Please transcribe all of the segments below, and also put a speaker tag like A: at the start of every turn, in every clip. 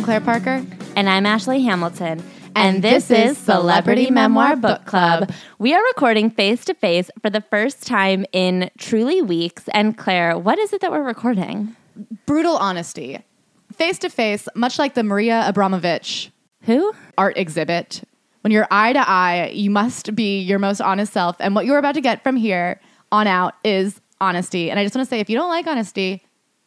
A: I'm Claire Parker.
B: And I'm Ashley Hamilton. And, this, is Celebrity Memoir Book Club. We are recording face to face for the first time in truly weeks. And Claire, what is it that we're recording?
A: Brutal honesty. Face to face, much like the Maria Abramovich
B: Who?
A: art exhibit. When you're eye to eye, you must be your most honest self. And what you're about to get from here on out is honesty. And I just want to say if you don't like honesty,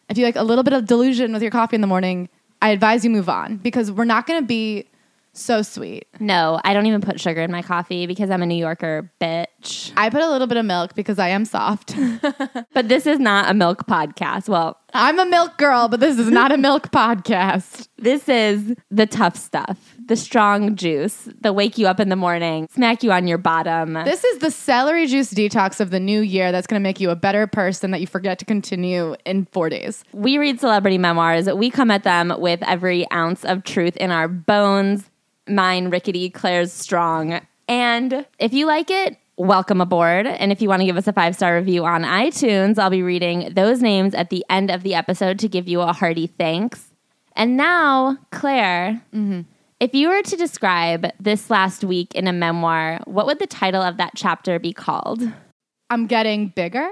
A: if you like a little bit of delusion with your coffee in the morning, I advise you move on because we're not going to be so sweet.
B: No, I don't even put sugar in my coffee because I'm a New Yorker bitch.
A: I put a little bit of milk because I am soft.
B: But this is not a milk podcast. Well,
A: I'm a milk girl, but this is not a milk podcast.
B: this is the tough stuff, the strong juice, the wake you up in the morning, smack you on your bottom.
A: This is the celery juice detox of the new year that's going to make you a better person that you forget to continue in four days.
B: We read celebrity memoirs. We come at them with every ounce of truth in our bones. Mine, rickety, Claire's strong. And if you like it, welcome aboard. And if you want to give us a five star review on iTunes, I'll be reading those names at the end of the episode to give you a hearty thanks. And now, Claire, mm-hmm. if you were to describe this last week in a memoir, what would the title of that chapter be called?
A: I'm getting bigger.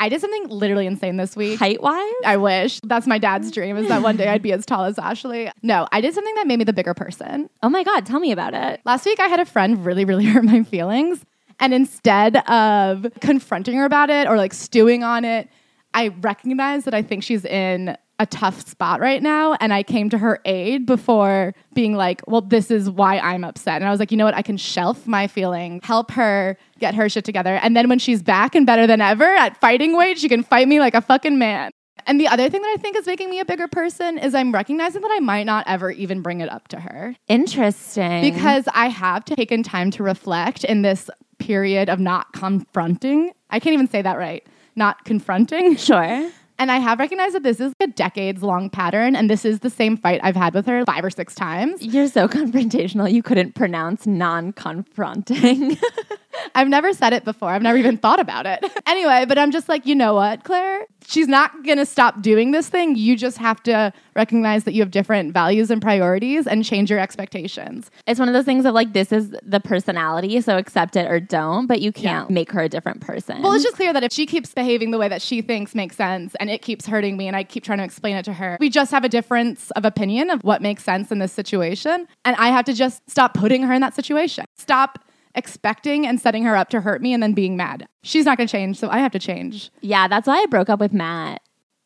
A: I did something literally insane this week.
B: Height wise?
A: I wish. That's my dad's dream is that one day I'd be as tall as Ashley. No, I did something that made me the bigger person.
B: Oh my God, tell me about it.
A: Last week I had a friend really, really hurt my feelings. And instead of confronting her about it or like stewing on it, I recognize that I think she's in a tough spot right now. And I came to her aid before being like, well, this is why I'm upset. And I was like, you know what? I can shelf my feeling, help her get her shit together. And then when she's back and better than ever at fighting weight, she can fight me like a fucking man. And the other thing that I think is making me a bigger person is I'm recognizing that I might not ever even bring it up to her
B: Interesting.
A: because I have taken time to reflect in this period of not confronting. I can't even say that right. Not confronting.
B: Sure.
A: And I have recognized that this is a decades long pattern and this is the same fight I've had with her five or six times.
B: You're so confrontational. You couldn't pronounce non confronting.
A: I've never said it before. I've never even thought about it. anyway, but I'm just like, you know what, Claire? She's not going to stop doing this thing. You just have to recognize that you have different values and priorities and change your expectations.
B: it's one of those things of like, this is the personality, so accept it or don't, but you can't make her a different person.
A: Well, it's just clear that if she keeps behaving the way that she thinks makes sense and it keeps hurting me and I keep trying to explain it to her, we just have a difference of opinion of what makes sense in this situation. And I have to just stop putting her in that situation. Stop expecting and setting her up to hurt me and then being mad. She's not going to change, so I have to change.
B: yeah, that's why I broke up with Matt.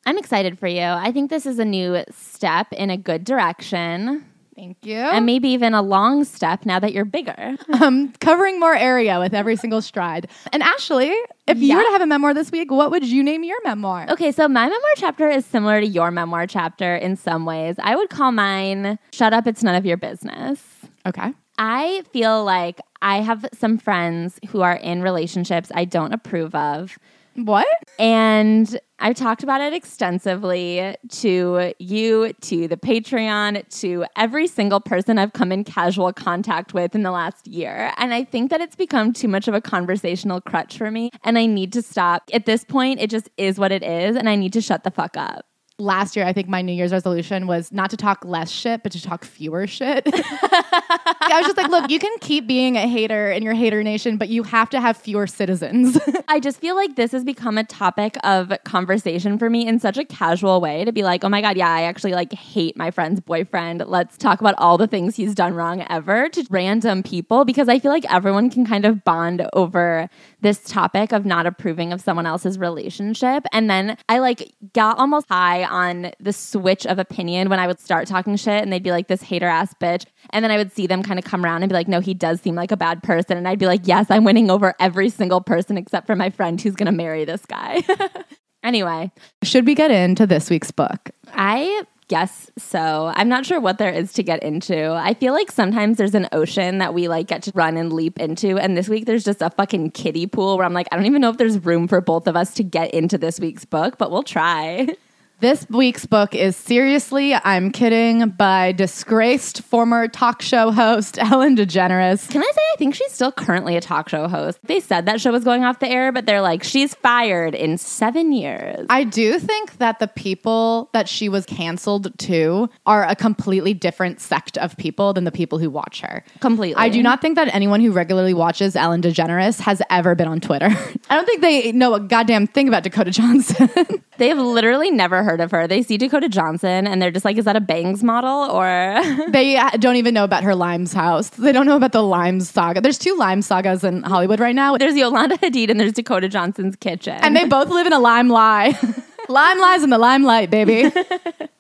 B: I'm excited for you. I think this is a new step in a good direction,
A: Thank you.
B: and maybe even a long step now that you're bigger.
A: um, covering more area with every single stride. And Ashley, if you were to have a memoir this week, what would you name your memoir?
B: Okay, so my memoir chapter is similar to your memoir chapter in some ways. I would call mine Shut Up, It's None of Your Business.
A: Okay.
B: I feel like I have some friends who are in relationships I don't approve of.
A: What?
B: And I've talked about it extensively to you, to the Patreon, to every single person I've come in casual contact with in the last year. And I think that it's become too much of a conversational crutch for me. And I need to stop. At this point, it just is what it is. And I need to shut the fuck up.
A: Last year, I think my New Year's resolution was not to talk less shit, but to talk fewer shit. I was just like, look, you can keep being a hater in your hater nation, but you have to have fewer citizens.
B: I just feel like this has become a topic of conversation for me in such a casual way to be like, oh my God, yeah, I actually like hate my friend's boyfriend. Let's talk about all the things he's done wrong ever to random people because I feel like everyone can kind of bond over this topic of not approving of someone else's relationship. And then I like got almost high on the switch of opinion when I would start talking shit and they'd be like, this hater ass bitch. And then I would see them kind of come around and be like, no, he does seem like a bad person. And I'd be like, yes, I'm winning over every single person except for my friend who's going to marry this guy. anyway,
A: Should we get into this week's book?
B: I guess so. I'm not sure what there is to get into. I feel like sometimes there's an ocean that we like get to run and leap into. And this week there's just a fucking kiddie pool where I'm like, I don't even know if there's room for both of us to get into this week's book, but we'll try.
A: This week's book is Seriously, I'm Kidding by disgraced former talk show host Ellen DeGeneres.
B: Can I say I think she's still currently a talk show host? They said that show was going off the air, but they're like, she's fired in seven years.
A: I do think that the people that she was canceled to are a completely different sect of people than the people who watch her.
B: Completely.
A: I do not think that anyone who regularly watches Ellen DeGeneres has ever been on Twitter. I don't think they know a goddamn thing about Dakota Johnson.
B: They've literally never heard of her. They see Dakota Johnson and they're just like, is that a Bangs model or?
A: they uh, don't even know about her Limes house. They don't know about the Limes saga. There's two Limes sagas in Hollywood right now.
B: there's Yolanda Hadid and there's Dakota Johnson's kitchen.
A: And they both live in a lime lie. lime lies in the limelight, baby.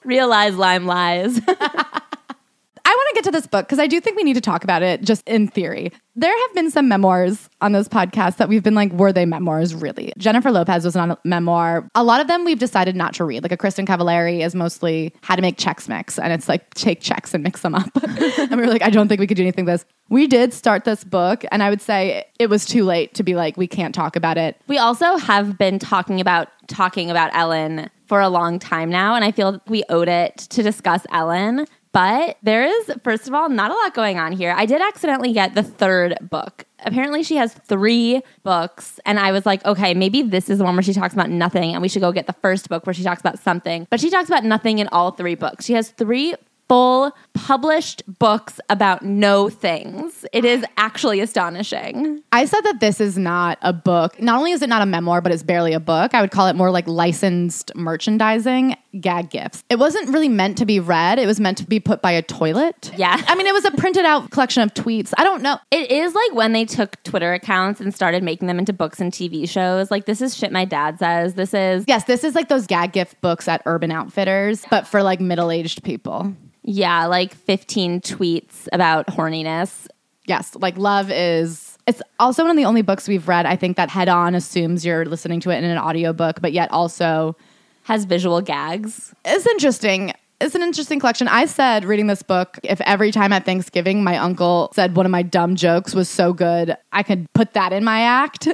B: realize lime lies.
A: To get to this book because I do think we need to talk about it just in theory. There have been some memoirs on this podcast that we've been like, were they memoirs really? Jennifer Lopez was on a memoir. A lot of them we've decided not to read. Like a Kristin Cavallari is mostly how to make Chex Mix, and it's like take Chex and mix them up. and we were like, I don't think we could do anything with this. We did start this book, and I would say it was too late to be like, we can't talk about it.
B: we also have been talking about talking about Ellen for a long time now, and I feel we owed it to discuss Ellen. But there is, first of all, not a lot going on here. I did accidentally get the third book. Apparently, she has three books, and I was like, okay, maybe this is the one where she talks about nothing, and we should go get the first book where she talks about something. But she talks about nothing in all three books. She has three full published books about no things. It is actually astonishing.
A: I said that this is not a book. Not only is it not a memoir, but it's barely a book. I would call it more like licensed merchandising gag gifts. It wasn't really meant to be read, it was meant to be put by a toilet.
B: Yeah.
A: I mean, it was a printed out collection of tweets. I don't know.
B: It is like when they took Twitter accounts and started making them into books and TV shows. Like, this is shit my dad says. This is,
A: Yes, this is like those gag gift books at Urban Outfitters, but for like middle aged people.
B: yeah, like 15 tweets about horniness.
A: Yes, like love is. It's also one of the only books we've read, I think, that head on assumes you're listening to it in an audiobook, but yet also
B: Has visual gags.
A: it's interesting. It's an interesting collection. I said reading this book, if every time at Thanksgiving my uncle said one of my dumb jokes was so good, I could put that in my act.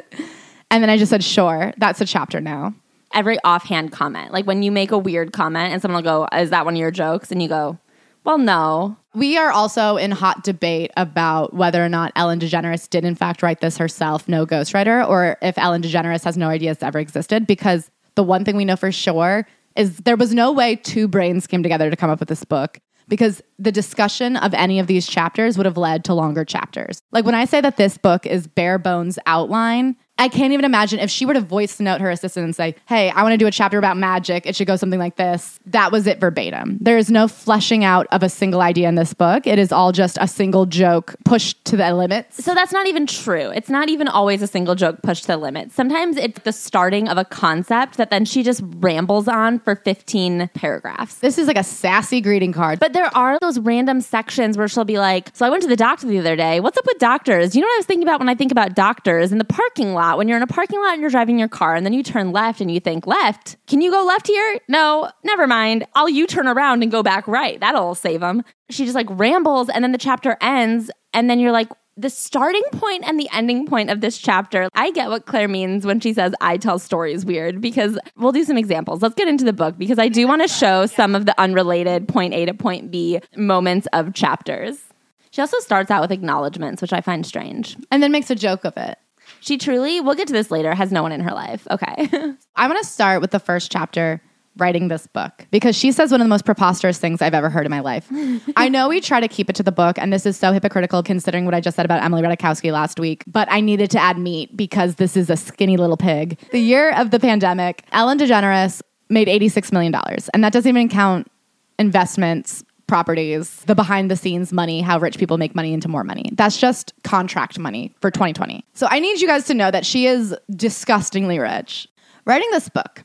A: And then I just said, sure, that's a chapter now.
B: Every offhand comment. Like when you make a weird comment and someone will go, Is that one of your jokes? And you go, Well, no.
A: We are also in hot debate about whether or not Ellen DeGeneres did in fact write this herself, no ghostwriter, or if Ellen DeGeneres has no idea it's ever existed. Because the one thing we know for sure is there was no way two brains came together to come up with this book. Because the discussion of any of these chapters would have led to longer chapters. Like when I say that this book is bare bones outline, I can't even imagine if she were to voice note her assistant and say, Hey, I want to do a chapter about magic. It should go something like this. That was it verbatim. There is no fleshing out of a single idea in this book. It is all just a single joke pushed to the limits.
B: So that's not even true. It's not even always a single joke pushed to the limit. Sometimes it's the starting of a concept that then she just rambles on for 15 paragraphs.
A: This is like a sassy greeting card.
B: But there are those random sections where she'll be like, So I went to the doctor the other day. What's up with doctors? You know what I was thinking about when I think about doctors in the parking lot? When you're in a parking lot and you're driving your car and then you turn left and you think, Left? Can you go left here? No, never mind. I'll U turn around and go back right. That'll save them. She just like rambles and then the chapter ends. And then you're like, the starting point and the ending point of this chapter, I get what Claire means when she says I tell stories weird because we'll do some examples. Let's get into the book because I do want to show some of the unrelated point A to point B moments of chapters. She also starts out with acknowledgments, which I find strange.
A: and then makes a joke of it.
B: She truly, we'll get to this later, has no one in her life. Okay.
A: I want to start with the first chapter writing this book because she says one of the most preposterous things I've ever heard in my life. I know we try to keep it to the book, and this is so hypocritical considering what I just said about Emily Ratajkowski last week, but I needed to add meat because this is a skinny little pig. The year of the pandemic, Ellen DeGeneres made $86 million, and that doesn't even count investments. Properties, the behind the scenes money, how rich people make money into more money. That's just contract money for 2020. So I need you guys to know that she is disgustingly rich. Writing this book,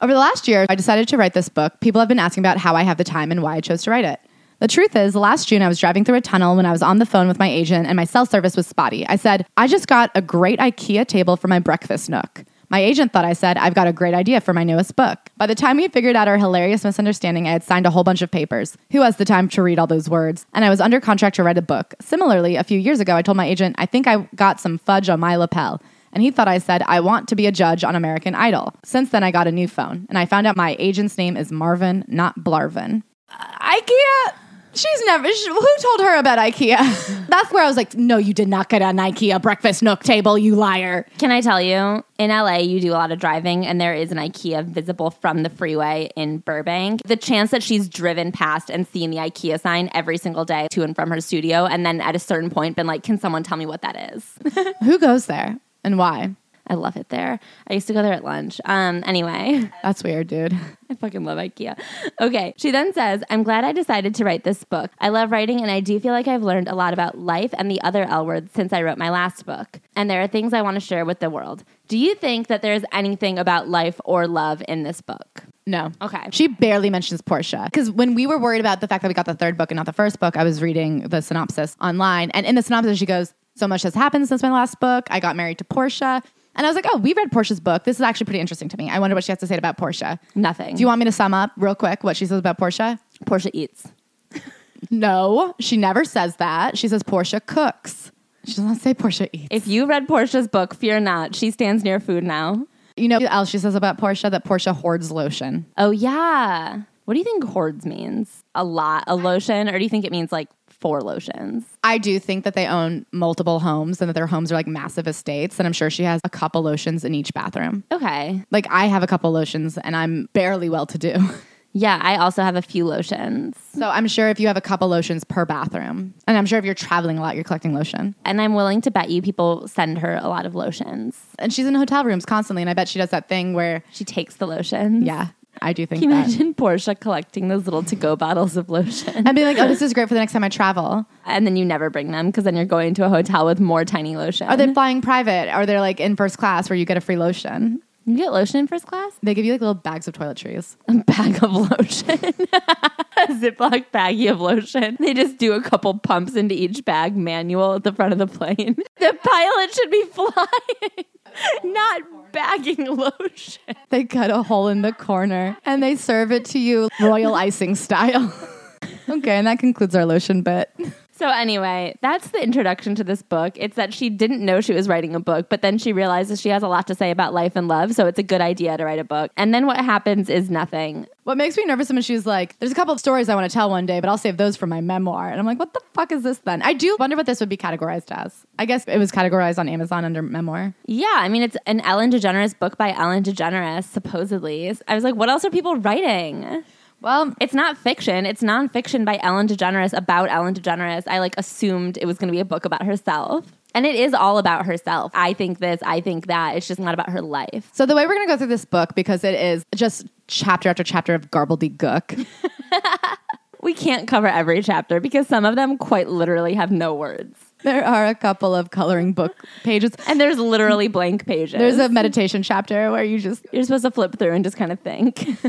A: over the last year, I decided to write this book. People have been asking about how I have the time and why I chose to write it. The truth is, last June, I was driving through a tunnel when I was on the phone with my agent and my cell service was spotty. I said, I just got a great IKEA table for my breakfast nook. My agent thought I said, I've got a great idea for my newest book. By the time we figured out our hilarious misunderstanding, I had signed a whole bunch of papers. Who has the time to read all those words? And I was under contract to write a book. Similarly, a few years ago, I told my agent, I think I got some fudge on my lapel. And he thought I said, I want to be a judge on American Idol. Since then, I got a new phone, and I found out my agent's name is Marvin, not Blarvin. Uh, IKEA. She's never. She, who told her about IKEA? That's where I was like, no, you did not get an IKEA breakfast nook table, you liar.
B: Can I tell you, in LA, you do a lot of driving, and there is an IKEA visible from the freeway in Burbank. The chance that she's driven past and seen the IKEA sign every single day to and from her studio, and then at a certain point been like, can someone tell me what that is?
A: who goes there and why?
B: I love it there. I used to go there at lunch. Um, anyway.
A: That's weird, dude.
B: I fucking love IKEA. Okay. She then says, I'm glad I decided to write this book. I love writing and I do feel like I've learned a lot about life and the other L words since I wrote my last book. And there are things I want to share with the world. Do you think that there's anything about life or love in this book?
A: No.
B: Okay.
A: She barely mentions Portia. Because when we were worried about the fact that we got the third book and not the first book, I was reading the synopsis online. And in the synopsis, she goes, So much has happened since my last book. I got married to Portia. And I was like, oh, we read Portia's book. This is actually pretty interesting to me. I wonder what she has to say about Portia.
B: Nothing.
A: Do you want me to sum up real quick what she says about Portia?
B: Portia eats.
A: no, she never says that. She says Portia cooks. She does not say Portia eats.
B: If you read Portia's book, fear not. She stands near food now.
A: You know what else she says about Portia? That Portia hoards lotion.
B: Oh, yeah. What do you think hoards means? A lot, a lotion? Or do you think it means like four lotions.
A: I do think that they own multiple homes and that their homes are like massive estates. And I'm sure she has a couple lotions in each bathroom.
B: Okay.
A: Like I have a couple lotions and I'm barely well to do.
B: Yeah, I also have a few lotions.
A: So I'm sure if you have a couple lotions per bathroom, and I'm sure if you're traveling a lot, you're collecting lotion.
B: And I'm willing to bet you people send her a lot of lotions.
A: And she's in hotel rooms constantly, and I bet she does that thing where
B: she takes the lotions.
A: Yeah. I do think
B: Can you
A: that.
B: imagine Portia collecting those little to-go bottles of lotion
A: and be like, "Oh, this is great for the next time I travel."
B: And then you never bring them because then you're going to a hotel with more tiny lotion.
A: Are they flying private? Or they're like in first class where you get a free lotion?
B: You get lotion in first class?
A: They give you like little bags of toiletries.
B: A bag of lotion. a Ziploc baggie of lotion. They just do a couple pumps into each bag manual at the front of the plane. The pilot should be flying. Not bagging lotion.
A: They cut a hole in the corner and they serve it to you royal icing style. okay, and that concludes our lotion bit.
B: So anyway, that's the introduction to this book. It's that she didn't know she was writing a book, but then she realizes she has a lot to say about life and love, so it's a good idea to write a book. And then what happens is nothing.
A: What makes me nervous is when she's like, "There's a couple of stories I want to tell one day, but I'll save those for my memoir." And I'm like, "What the fuck is this then?" I do wonder what this would be categorized as. I guess it was categorized on Amazon under memoir.
B: Yeah, I mean it's an Ellen DeGeneres book by Ellen DeGeneres, supposedly. I was like, what else are people writing?
A: Well,
B: It's not fiction. It's nonfiction by Ellen DeGeneres about Ellen DeGeneres. I like assumed it was going to be a book about herself. And it is all about herself. I think this, I think that. It's just not about her life.
A: so the way we're going to go through this book because it is just chapter after chapter of gobbledygook.
B: We can't cover every chapter because some of them quite literally have no words.
A: There are a couple of coloring book pages.
B: And there's literally blank pages.
A: There's a meditation chapter where you just
B: You're supposed to flip through and just kind of think.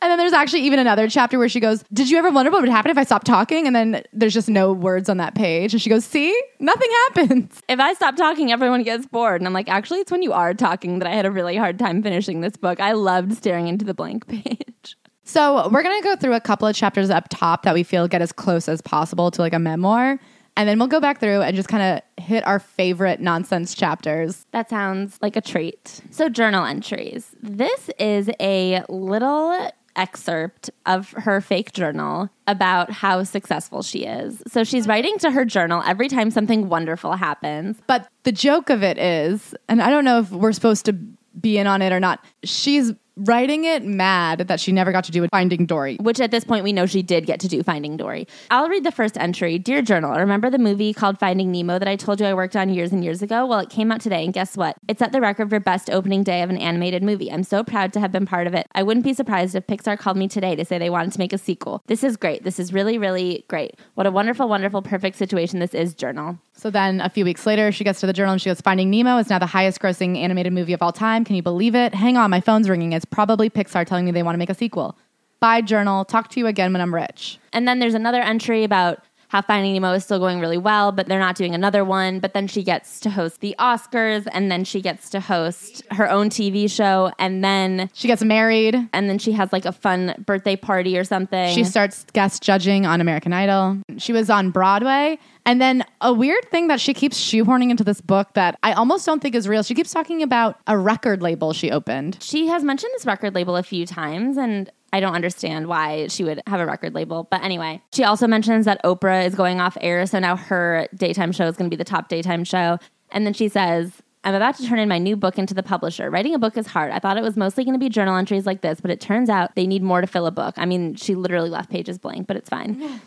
A: And then there's actually even another chapter where she goes, Did you ever wonder what would happen if I stopped talking? And then there's just no words on that page. And she goes, See, nothing happens.
B: if I stop talking, everyone gets bored. And I'm like, actually, it's when you are talking that I had a really hard time finishing this book. I loved staring into the blank page.
A: So we're going to go through a couple of chapters up top that we feel get as close as possible to like a memoir. And then we'll go back through and just kind of hit our favorite nonsense chapters.
B: That sounds like a treat. So, journal entries. This is a little excerpt of her fake journal about how successful she is. So, she's writing to her journal every time something wonderful happens.
A: But the joke of it is, and I don't know if we're supposed to be in on it or not, she's writing it mad that she never got to do it Finding Dory.
B: which at this point we know she did get to do Finding Dory. I'll read the first entry. Dear Journal, remember the movie called Finding Nemo that I told you I worked on years and years ago? Well, it came out today, and guess what? It's at the record for best opening day of an animated movie. I'm so proud to have been part of it. I wouldn't be surprised if Pixar called me today to say they wanted to make a sequel. This is great. This is really, really great. What a wonderful, wonderful, perfect situation this is, Journal.
A: So then a few weeks later, she gets to the journal and she goes, Finding Nemo is now the highest grossing animated movie of all time. Can you believe it? Hang on, my phone's ringing. It's probably Pixar telling me they want to make a sequel. Bye, journal. Talk to you again when I'm rich.
B: And then there's another entry about how Finding Nemo is still going really well, but they're not doing another one. But then she gets to host the Oscars, and then she gets to host her own TV show, and then
A: She gets married.
B: and then she has like a fun birthday party or something.
A: She starts guest judging on American Idol. She was on Broadway. And then a weird thing that she keeps shoehorning into this book that I almost don't think is real. She keeps talking about a record label she opened.
B: she has mentioned this record label a few times, and I don't understand why she would have a record label. But anyway, she also mentions that Oprah is going off air, so now her daytime show is going to be the top daytime show. And then she says, I'm about to turn in my new book into the publisher. Writing a book is hard. I thought it was mostly going to be journal entries like this, but it turns out they need more to fill a book. I mean, she literally left pages blank, but it's fine.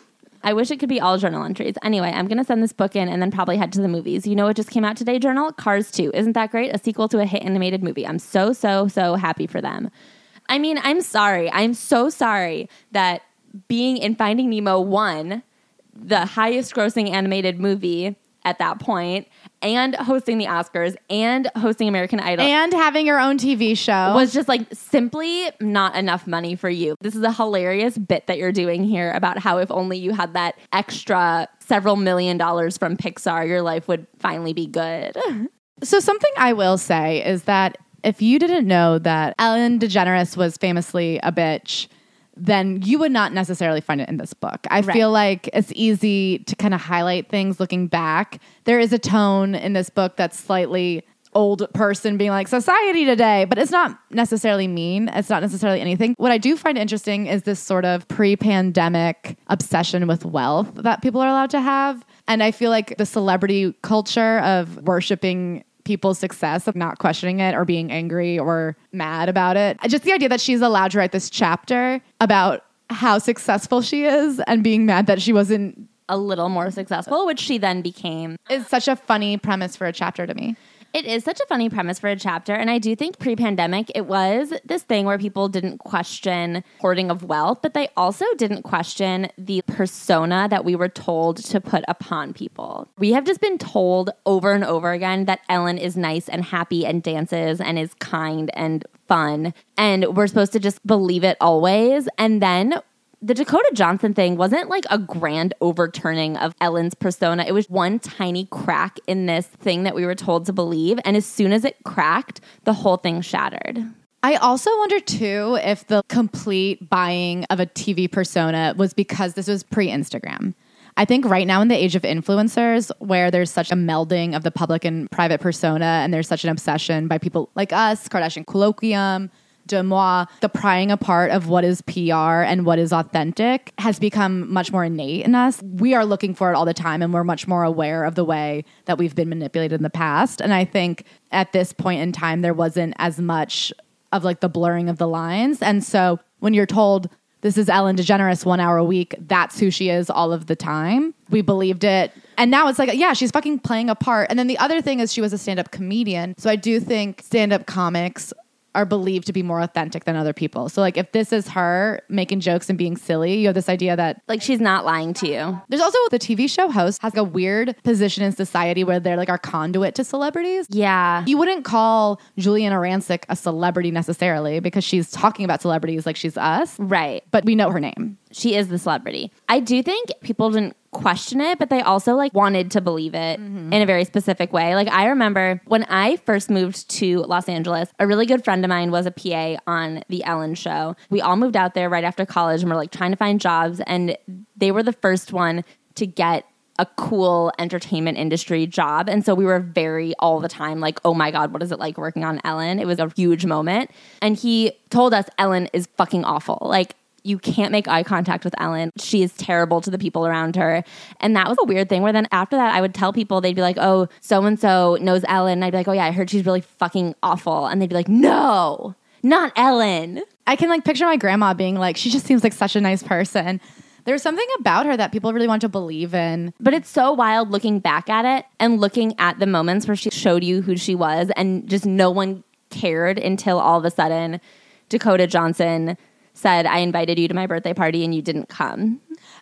B: I wish it could be all journal entries. Anyway, I'm going to send this book in and then probably head to the movies. You know what just came out today, Journal? Cars 2. Isn't that great? A sequel to a hit animated movie. I'm so, so, so happy for them. I mean, I'm sorry. I'm so sorry that being in Finding Nemo 1, the highest grossing animated movie at that point, and hosting the Oscars and hosting American Idol
A: And having your own TV show.
B: was just like simply not enough money for you. This is a hilarious bit that you're doing here about how if only you had that extra several million dollars from Pixar, your life would finally be good.
A: So something I will say is that if you didn't know that Ellen DeGeneres was famously a bitch, then you would not necessarily find it in this book. I
B: Right.
A: feel like it's easy to kind of highlight things looking back. There is a tone in this book that's slightly old person being like society today, but it's not necessarily mean. It's not necessarily anything. What I do find interesting is this sort of pre-pandemic obsession with wealth that people are allowed to have. And I feel like the celebrity culture of worshiping people's success of not questioning it or being angry or mad about it. Just the idea that she's allowed to write this chapter about how successful she is and being mad that she wasn't
B: A little more successful, which she then became.
A: is such a funny premise for a chapter to me.
B: It is such a funny premise for a chapter. And I do think pre pandemic, it was this thing where people didn't question hoarding of wealth, but they also didn't question the persona that we were told to put upon people. We have just been told over and over again that Ellen is nice and happy and dances and is kind and fun. And we're supposed to just believe it always. And then the Dakota Johnson thing wasn't like a grand overturning of Ellen's persona. It was one tiny crack in this thing that we were told to believe. And as soon as it cracked, the whole thing shattered.
A: I also wonder too if the complete buying of a TV persona was because this was pre Instagram. I think right now in the age of influencers, where there's such a melding of the public and private persona, and there's such an obsession by people like us, Kardashian Kolloquium, Deuxmoi, the prying apart of what is PR and what is authentic has become much more innate in us. We are looking for it all the time, and we're much more aware of the way that we've been manipulated in the past. And I think at this point in time, there wasn't as much of like the blurring of the lines. And so when you're told this is Ellen DeGeneres one hour a week, that's who she is all of the time, we believed it. And now it's like, yeah, she's fucking playing a part. And then the other thing is she was a stand up comedian. So I do think stand up comics are believed to be more authentic than other people. So like if this is her making jokes and being silly, you have this idea that
B: Like she's not lying to you.
A: there's also the TV show host has like a weird position in society where they're like our conduit to celebrities.
B: Yeah.
A: You wouldn't call Giuliana Rancic a celebrity necessarily because she's talking about celebrities like she's us,
B: Right.
A: but we know her name.
B: She is the celebrity. I do think people didn't question it, but they also like wanted to believe it mm-hmm. in a very specific way. Like I remember when I first moved to Los Angeles, a really good friend of mine was a PA on the Ellen show. We all moved out there right after college and we're like trying to find jobs and they were the first one to get a cool entertainment industry job. And so we were very all the time like, oh my God, what is it like working on Ellen? It was a huge moment. And he told us Ellen is fucking awful. Like, you can't make eye contact with Ellen. She is terrible to the people around her. And that was a weird thing where then after that, I would tell people, they'd be like, oh, so and so knows Ellen. And I'd be like, oh, yeah, I heard she's really fucking awful. And they'd be like, no, not Ellen.
A: I can like picture my grandma being like, she just seems like such a nice person. There's something about her that people really want to believe in.
B: But it's so wild looking back at it and looking at the moments where she showed you who she was and just no one cared until all of a sudden Dakota Johnson said, I invited you to my birthday party and you didn't come.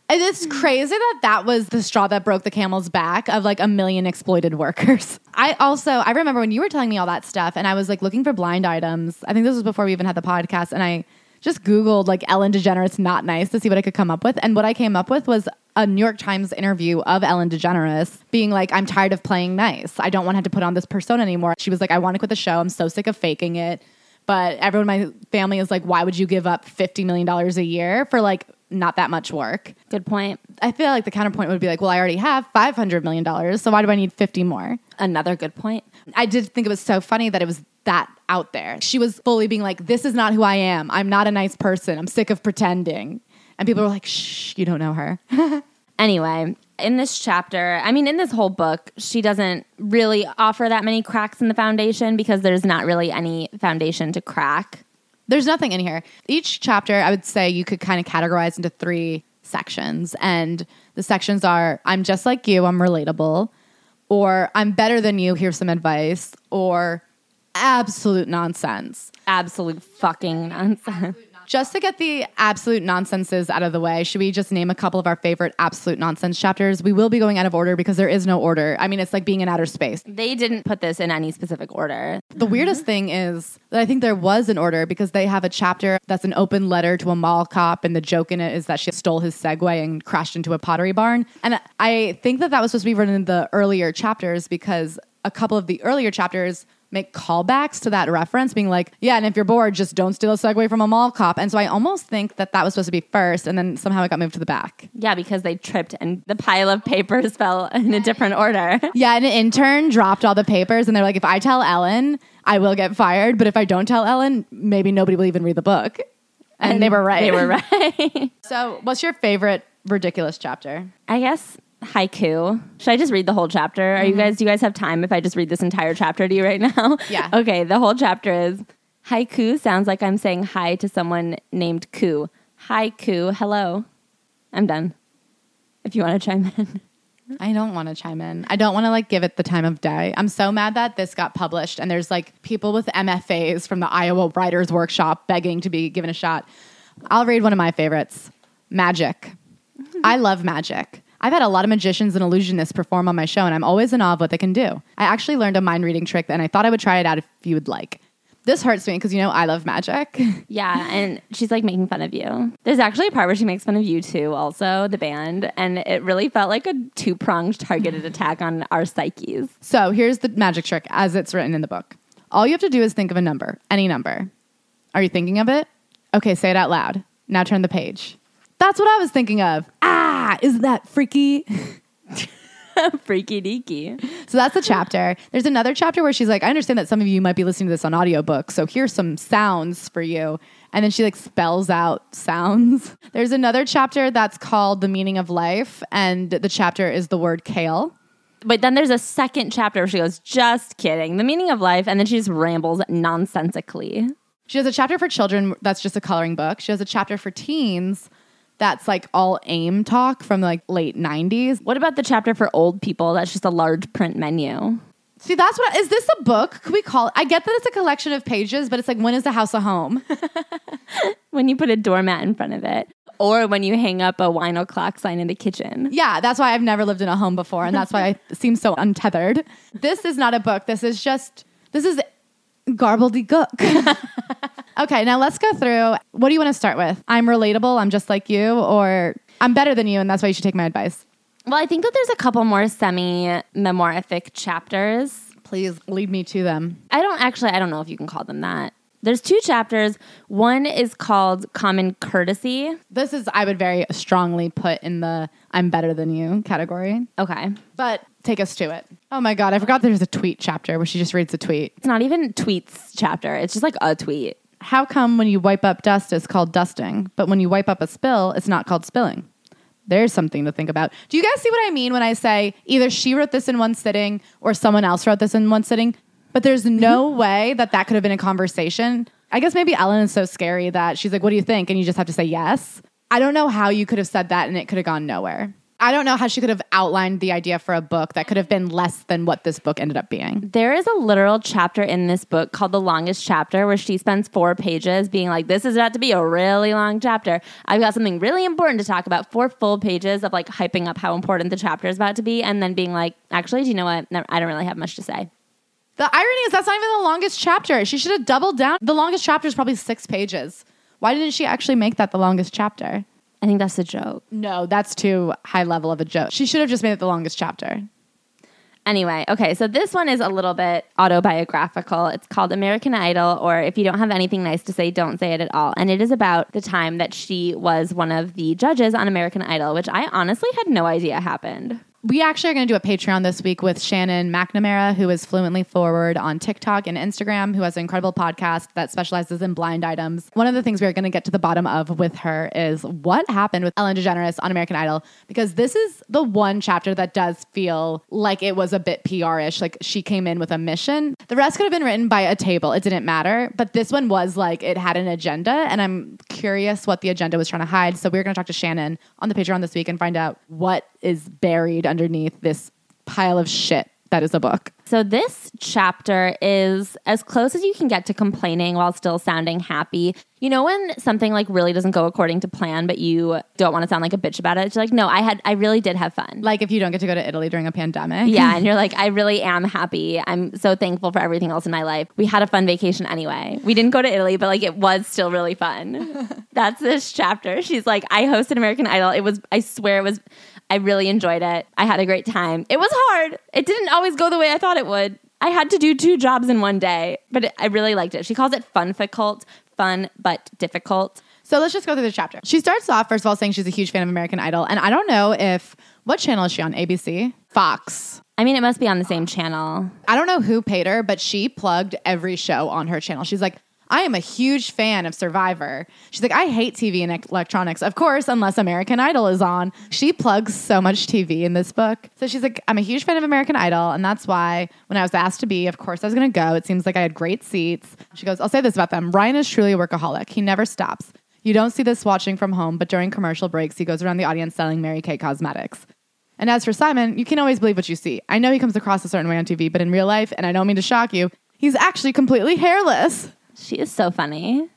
A: And it's crazy that that was the straw that broke the camel's back of like a million exploited workers. I also, I remember when you were telling me all that stuff and I was like looking for blind items. I think this was before we even had the podcast and I just Googled like Ellen DeGeneres not nice to see what I could come up with. And what I came up with was a New York Times interview of Ellen DeGeneres being like, I'm tired of playing nice. I don't want to have to put on this persona anymore. She was like, I want to quit the show. I'm so sick of faking it. But everyone in my family is like, why would you give up $50 million a year for like not that much work?
B: Good point.
A: I feel like the counterpoint would be like, well, I already have $500 million. So why do I need 50 more?
B: Another good point.
A: I did think it was so funny that it was that out there. She was fully being like, this is not who I am. I'm not a nice person. I'm sick of pretending. And people were like, shh, you don't know her.
B: Anyway, in this chapter, I mean, in this whole book, she doesn't really offer that many cracks in the foundation because there's not really any foundation to crack.
A: There's nothing in here. Each chapter, I would say you could kind of categorize into three sections. And the sections are I'm just like you, I'm relatable, or I'm better than you, here's some advice, or absolute nonsense.
B: Absolute fucking nonsense.
A: Just to get the absolute nonsenses out of the way, should we just name a couple of our favorite absolute nonsense chapters? We will be going out of order because there is no order. I mean, it's like being in outer space.
B: They didn't put this in any specific order.
A: The weirdest thing is that I think there was an order because they have a chapter that's an open letter to a mall cop, and the joke in it is that she stole his Segway and crashed into a pottery barn. And I think that that was supposed to be written in the earlier chapters because a couple of the earlier chapters make callbacks to that reference, being like, yeah, and if you're bored, just don't steal a Segway from a mall cop. And so I almost think that that was supposed to be first, and then somehow it got moved to the back.
B: Yeah, because they tripped and the pile of papers fell in a different order.
A: Yeah, and an intern dropped all the papers, and they're like, if I tell Ellen, I will get fired. But if I don't tell Ellen, maybe nobody will even read the book. And, they were right.
B: They were right.
A: So, what's your favorite ridiculous chapter?
B: I guess haiku. Should I just read the whole chapter? Are you mm-hmm. guys do you guys have time if I just read this entire chapter to you right now?
A: Yeah.
B: okay, the whole chapter is haiku sounds like I'm saying hi to someone named Ku. Haiku, hello. I'm done. If you want to chime in.
A: I don't want to chime in. I don't want to like give it the time of day. I'm so mad that this got published and there's like people with MFAs from the Iowa Writers Workshop begging to be given a shot. I'll read one of my favorites Magic. I love magic. I've had a lot of magicians and illusionists perform on my show, and I'm always in awe of what they can do. I actually learned a mind reading trick, and I thought I would try it out if you would like. This hurts me because you know I love magic.
B: Yeah, and she's like making fun of you. There's actually a part where she makes fun of you too, also, the band, and it really felt like a two pronged targeted attack on our psyches.
A: So here's the magic trick as it's written in the book. All you have to do is think of a number, any number. Are you thinking of it? Okay, say it out loud. Now turn the page. That's what I was thinking of. Ah, isn't that freaky?
B: Freaky deaky.
A: So that's the chapter. There's another chapter where she's like, I understand that some of you might be listening to this on audiobook, so here's some sounds for you. And then she like spells out sounds. There's another chapter that's called The Meaning of Life, and the chapter is the word kale.
B: But then there's a second chapter where she goes, just kidding, the meaning of life, and then she just rambles nonsensically.
A: She has a chapter for children that's just a coloring book. She has a chapter for teens that's like all aim talk from like late 90s.
B: What about the chapter for old people? That's just a large print menu.
A: See, that's what is this a book? Could we call it? I get that it's a collection of pages, but it's like when is the house a home?
B: When you put a doormat in front of it, or when you hang up a wine o'clock sign in the kitchen.
A: Yeah, that's why I've never lived in a home before, and that's why I seem so untethered. This is not a book. This is just this is garbledygook. okay, now let's go through. What do you want to start with? I'm relatable. I'm just like you, or I'm better than you, and that's why you should take my advice.
B: Well, I think that there's a couple more semi memoirific chapters.
A: Please lead me to them.
B: I don't actually, I don't know if you can call them that. There's two chapters. One is called Common Courtesy.
A: This is I would very strongly put in the I'm better than you category.
B: Okay.
A: But take us to it. Oh my god, I forgot there's a tweet chapter where she just reads a tweet.
B: It's not even tweets chapter, it's just like a tweet.
A: How come when you wipe up dust it's called dusting, but when you wipe up a spill it's not called spilling? There's something to think about. Do you guys see what I mean when I say either she wrote this in one sitting or someone else wrote this in one sitting? But there's mm-hmm. no way that that could have been a conversation. I guess maybe Ellen is so scary that she's like, What do you think? And you just have to say yes. I don't know how you could have said that and it could have gone nowhere. I don't know how she could have outlined the idea for a book that could have been less than what this book ended up being.
B: There is a literal chapter in this book called The Longest Chapter where she spends four pages being like, This is about to be a really long chapter. I've got something really important to talk about. Four full pages of like hyping up how important the chapter is about to be, and then being like, Actually, do you know what? I don't really have much to say.
A: The irony is that's not even the longest chapter. She should have doubled down. The longest chapter is probably six pages. Why didn't she actually make that the longest chapter?
B: I think that's a joke.
A: No, that's too high level of a joke. She should have just made it the longest chapter.
B: Anyway, okay, so this one is a little bit autobiographical. It's called American Idol, or if you don't have anything nice to say, don't say it at all. And it is about the time that she was one of the judges on American Idol, which I honestly had no idea happened.
A: We actually are going to do a Patreon this week with Shannon McNamara, who is fluently forward on TikTok and Instagram, who has an incredible podcast that specializes in blind items. One of the things we're going to get to the bottom of with her is what happened with Ellen DeGeneres on American Idol, because this is the one chapter that does feel like it was a bit PR ish. Like she came in with a mission. The rest could have been written by a table, it didn't matter. But this one was like it had an agenda, and I'm curious what the agenda was trying to hide. So we're going to talk to Shannon on the Patreon this week and find out what is buried underneath this pile of shit that is a book.
B: So this chapter is as close as you can get to complaining while still sounding happy. You know when something like really doesn't go according to plan, but you don't want to sound like a bitch about it. It's like, no, I had, I really did have fun.
A: Like if you don't get to go to Italy during a pandemic.
B: Yeah, and you're like, I really am happy. I'm so thankful for everything else in my life. We had a fun vacation anyway. We didn't go to Italy, but like it was still really fun. That's this chapter. She's like, I hosted American Idol. It was, I swear it was, I really enjoyed it. I had a great time. It was hard. It didn't always go the way I thought it would. I had to do two jobs in one day, but it, I really liked it. She calls it funficult, fun but difficult.
A: So let's just go through the chapter. She starts off, first of all, saying she's a huge fan of American Idol. And I don't know if, what channel is she on? ABC? Fox.
B: I mean, it must be on the same channel.
A: I don't know who paid her, but she plugged every show on her channel. She's like, I am a huge fan of Survivor. She's like, I hate TV and electronics, of course, unless American Idol is on. She plugs so much TV in this book. So she's like, I'm a huge fan of American Idol. And that's why when I was asked to be, of course, I was going to go. It seems like I had great seats. She goes, I'll say this about them Ryan is truly a workaholic. He never stops. You don't see this watching from home, but during commercial breaks, he goes around the audience selling Mary Kay cosmetics. And as for Simon, you can always believe what you see. I know he comes across a certain way on TV, but in real life, and I don't mean to shock you, he's actually completely hairless.
B: She is so funny.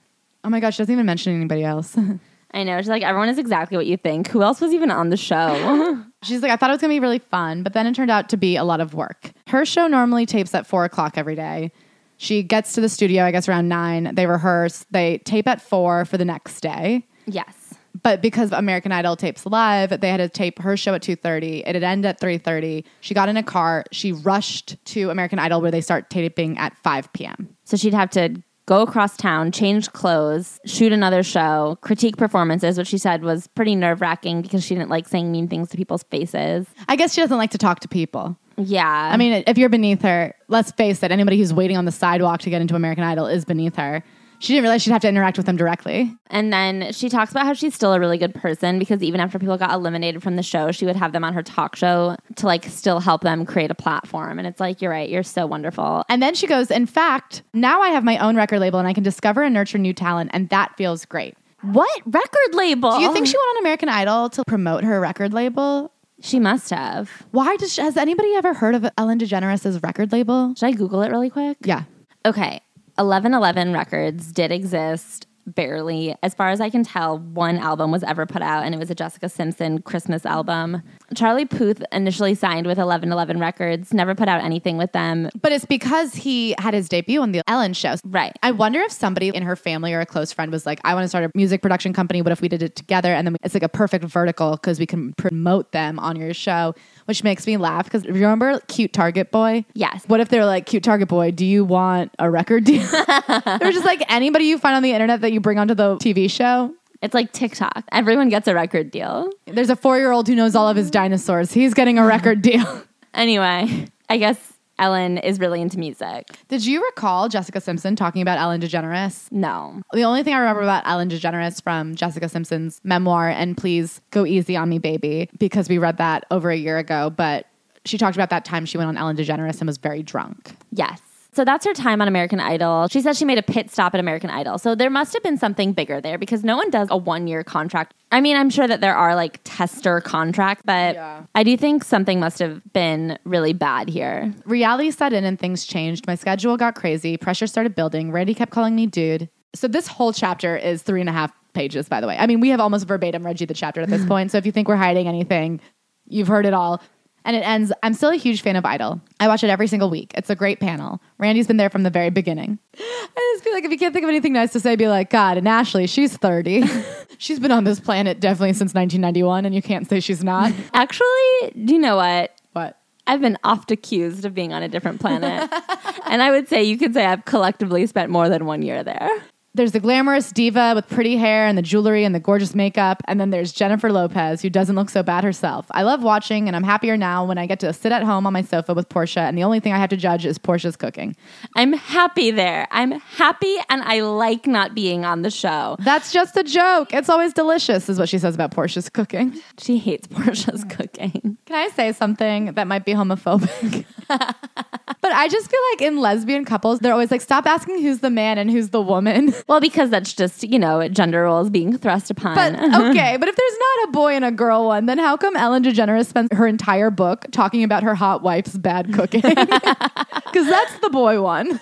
A: Oh my gosh, she doesn't even mention anybody else.
B: I know. She's like, everyone is exactly what you think. Who else was even on the show?
A: She's like, I thought it was gonna be really fun, but then it turned out to be a lot of work. Her show normally tapes at four o'clock every day. She gets to the studio, I guess, around nine. They rehearse, they tape at four for the next day.
B: yes.
A: But because American Idol tapes live, they had to tape her show at 2.30. It'd end at 3.30. She got in a car. She rushed to American Idol where they start taping at 5 p.m.
B: So she'd have to go across town, change clothes, shoot another show, critique performances, which she said was pretty nerve wracking because she didn't like saying mean things to people's faces.
A: I guess she doesn't like to talk to people.
B: Yeah.
A: I mean, if you're beneath her, let's face it, anybody who's waiting on the sidewalk to get into American Idol is beneath her. She didn't realize she'd have to interact with them directly.
B: And then she talks about how she's still a really good person because even after people got eliminated from the show, she would have them on her talk show to like still help them create a platform. And it's like, you're right, you're so wonderful.
A: And then she goes, In fact, now I have my own record label and I can discover and nurture new talent, and that feels great.
B: What record label?
A: Do you think she went on American Idol to promote her record label?
B: she must have?
A: Why does she, has anybody ever heard of Ellen DeGeneres' record label?
B: Should I Google it really quick?
A: Yeah.
B: Okay. 1111 Records did exist barely. As far as I can tell, one album was ever put out, and it was a Jessica Simpson Christmas album. Charlie Puth initially signed with 1111 Records, never put out anything with them.
A: But it's because he had his debut on the Ellen show.
B: Right.
A: I wonder if somebody in her family or a close friend was like, I want to start a music production company. What if we did it together? And then it's like a perfect vertical because we can promote them on your show, which makes me laugh. Because remember Cute Target Boy?
B: Yes.
A: What if they're like, Cute Target Boy, do you want a record deal? they're just like anybody you find on the internet that you bring onto the TV show.
B: It's like TikTok. Everyone gets a record deal.
A: There's a four year old who knows all of his dinosaurs. He's getting a record deal.
B: Anyway, I guess Ellen is really into music.
A: Did you recall Jessica Simpson talking about Ellen DeGeneres?
B: No.
A: The only thing I remember about Ellen DeGeneres from Jessica Simpson's memoir, and please go easy on me, baby, because we read that over a year ago. But she talked about that time she went on Ellen DeGeneres and was very drunk.
B: Yes. So that's her time on American Idol. She says she made a pit stop at American Idol. So there must have been something bigger there because no one does a one year contract. I mean, I'm sure that there are like tester contracts, but
A: Yeah.
B: I do think something must have been really bad here.
A: Reality set in and things changed. My schedule got crazy. Pressure started building. Randy kept calling me dude. So this whole chapter is three and a half pages, by the way. I mean, we have almost verbatim Reggie the chapter at this point. So if you think we're hiding anything, you've heard it all. And it ends, I'm still a huge fan of Idol. I watch it every single week. It's a great panel. Randy's been there from the very beginning. I just feel like if you can't think of anything nice to say, be like, God, and Ashley, she's 30. she's been on this planet definitely since 1991, and you can't say she's not.
B: Actually, do you know what?
A: What?
B: I've been oft accused of being on a different planet. and I would say you could say I've collectively spent more than one year there.
A: There's the glamorous diva with pretty hair and the jewelry and the gorgeous makeup. And then there's Jennifer Lopez, who doesn't look so bad herself. I love watching, and I'm happier now when I get to sit at home on my sofa with Portia, and the only thing I have to judge is Portia's cooking.
B: I'm happy there. I'm happy and I like not being on the show.
A: That's just a joke. It's always delicious, is what she says about Portia's cooking.
B: She hates Portia's cooking.
A: Can I say something that might be homophobic? but I just feel like in lesbian couples, they're always like, stop asking who's the man and who's the woman.
B: Well, because that's just, you know, gender roles being thrust upon.
A: But okay, but if there's not a boy and a girl one, then how come Ellen DeGeneres spends her entire book talking about her hot wife's bad cooking? Because that's the boy one.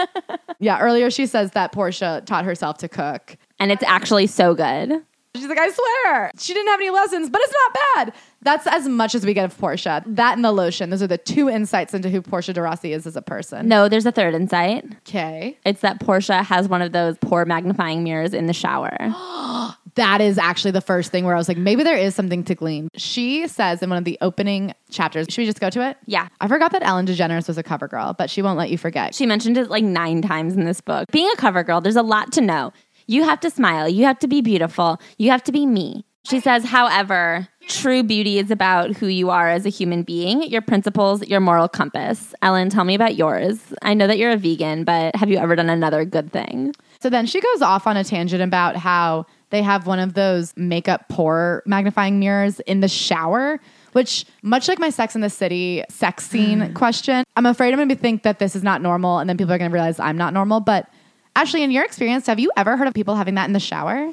A: yeah, earlier she says that Portia taught herself to cook.
B: and it's actually so good.
A: She's like, I swear, she didn't have any lessons, but it's not bad. That's as much as we get of Portia. That and the lotion. Those are the two insights into who Portia de Rossi is as a person.
B: No, there's a third insight.
A: Okay.
B: It's that Portia has one of those pore magnifying mirrors in the shower.
A: That is actually the first thing where I was like, maybe there is something to glean. She says in one of the opening chapters, should we just go to it?
B: Yeah.
A: I forgot that Ellen DeGeneres was a cover girl, but she won't let you forget.
B: She mentioned it like nine times in this book. Being a cover girl, there's a lot to know. You have to smile. You have to be beautiful. You have to be me. She says, however, true beauty is about who you are as a human being, your principles, your moral compass. Ellen, tell me about yours. I know that you're a vegan, but have you ever done another good thing?
A: So then she goes off on a tangent about how they have one of those makeup pore magnifying mirrors in the shower, which, much like my Sex in the City sex scene question, I'm afraid I'm going to think that this is not normal, and then people are going to realize I'm not normal. But Ashley, in your experience, have you ever heard of people having that in the shower?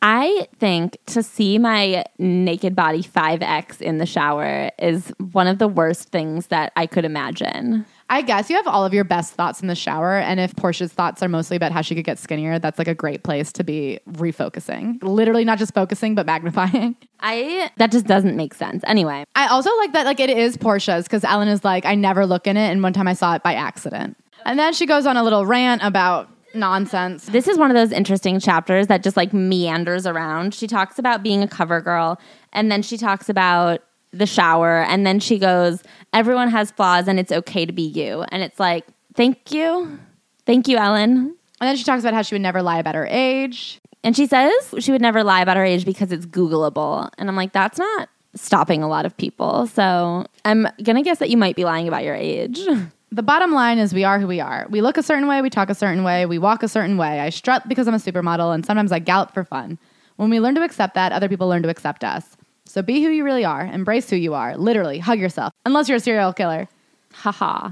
B: I think to see my naked body 5X in the shower is one of the worst things that I could imagine.
A: I guess you have all of your best thoughts in the shower. And if Portia's thoughts are mostly about how she could get skinnier, that's like a great place to be refocusing. Literally, not just focusing, but magnifying.
B: I that just doesn't make sense. Anyway,
A: I also like that, like, it is Portia's because Ellen is like, I never look in it. And one time I saw it by accident. And then she goes on a little rant about nonsense.
B: this is one of those interesting chapters that just like meanders around. She talks about being a cover girl and then she talks about the shower and then she goes, "Everyone has flaws and it's okay to be you." And it's like, "Thank you. Thank you, Ellen."
A: And then she talks about how she would never lie about her age.
B: And she says she would never lie about her age because it's Googleable. And I'm like, that's not stopping a lot of people. So I'm going to guess that you might be lying about your age.
A: The bottom line is we are who we are. We look a certain way, we talk a certain way, we walk a certain way. I strut because I'm a supermodel, and sometimes I gallop for fun. When we learn to accept that, other people learn to accept us. So be who you really are, embrace who you are, literally, hug yourself, unless you're a serial killer.
B: Haha.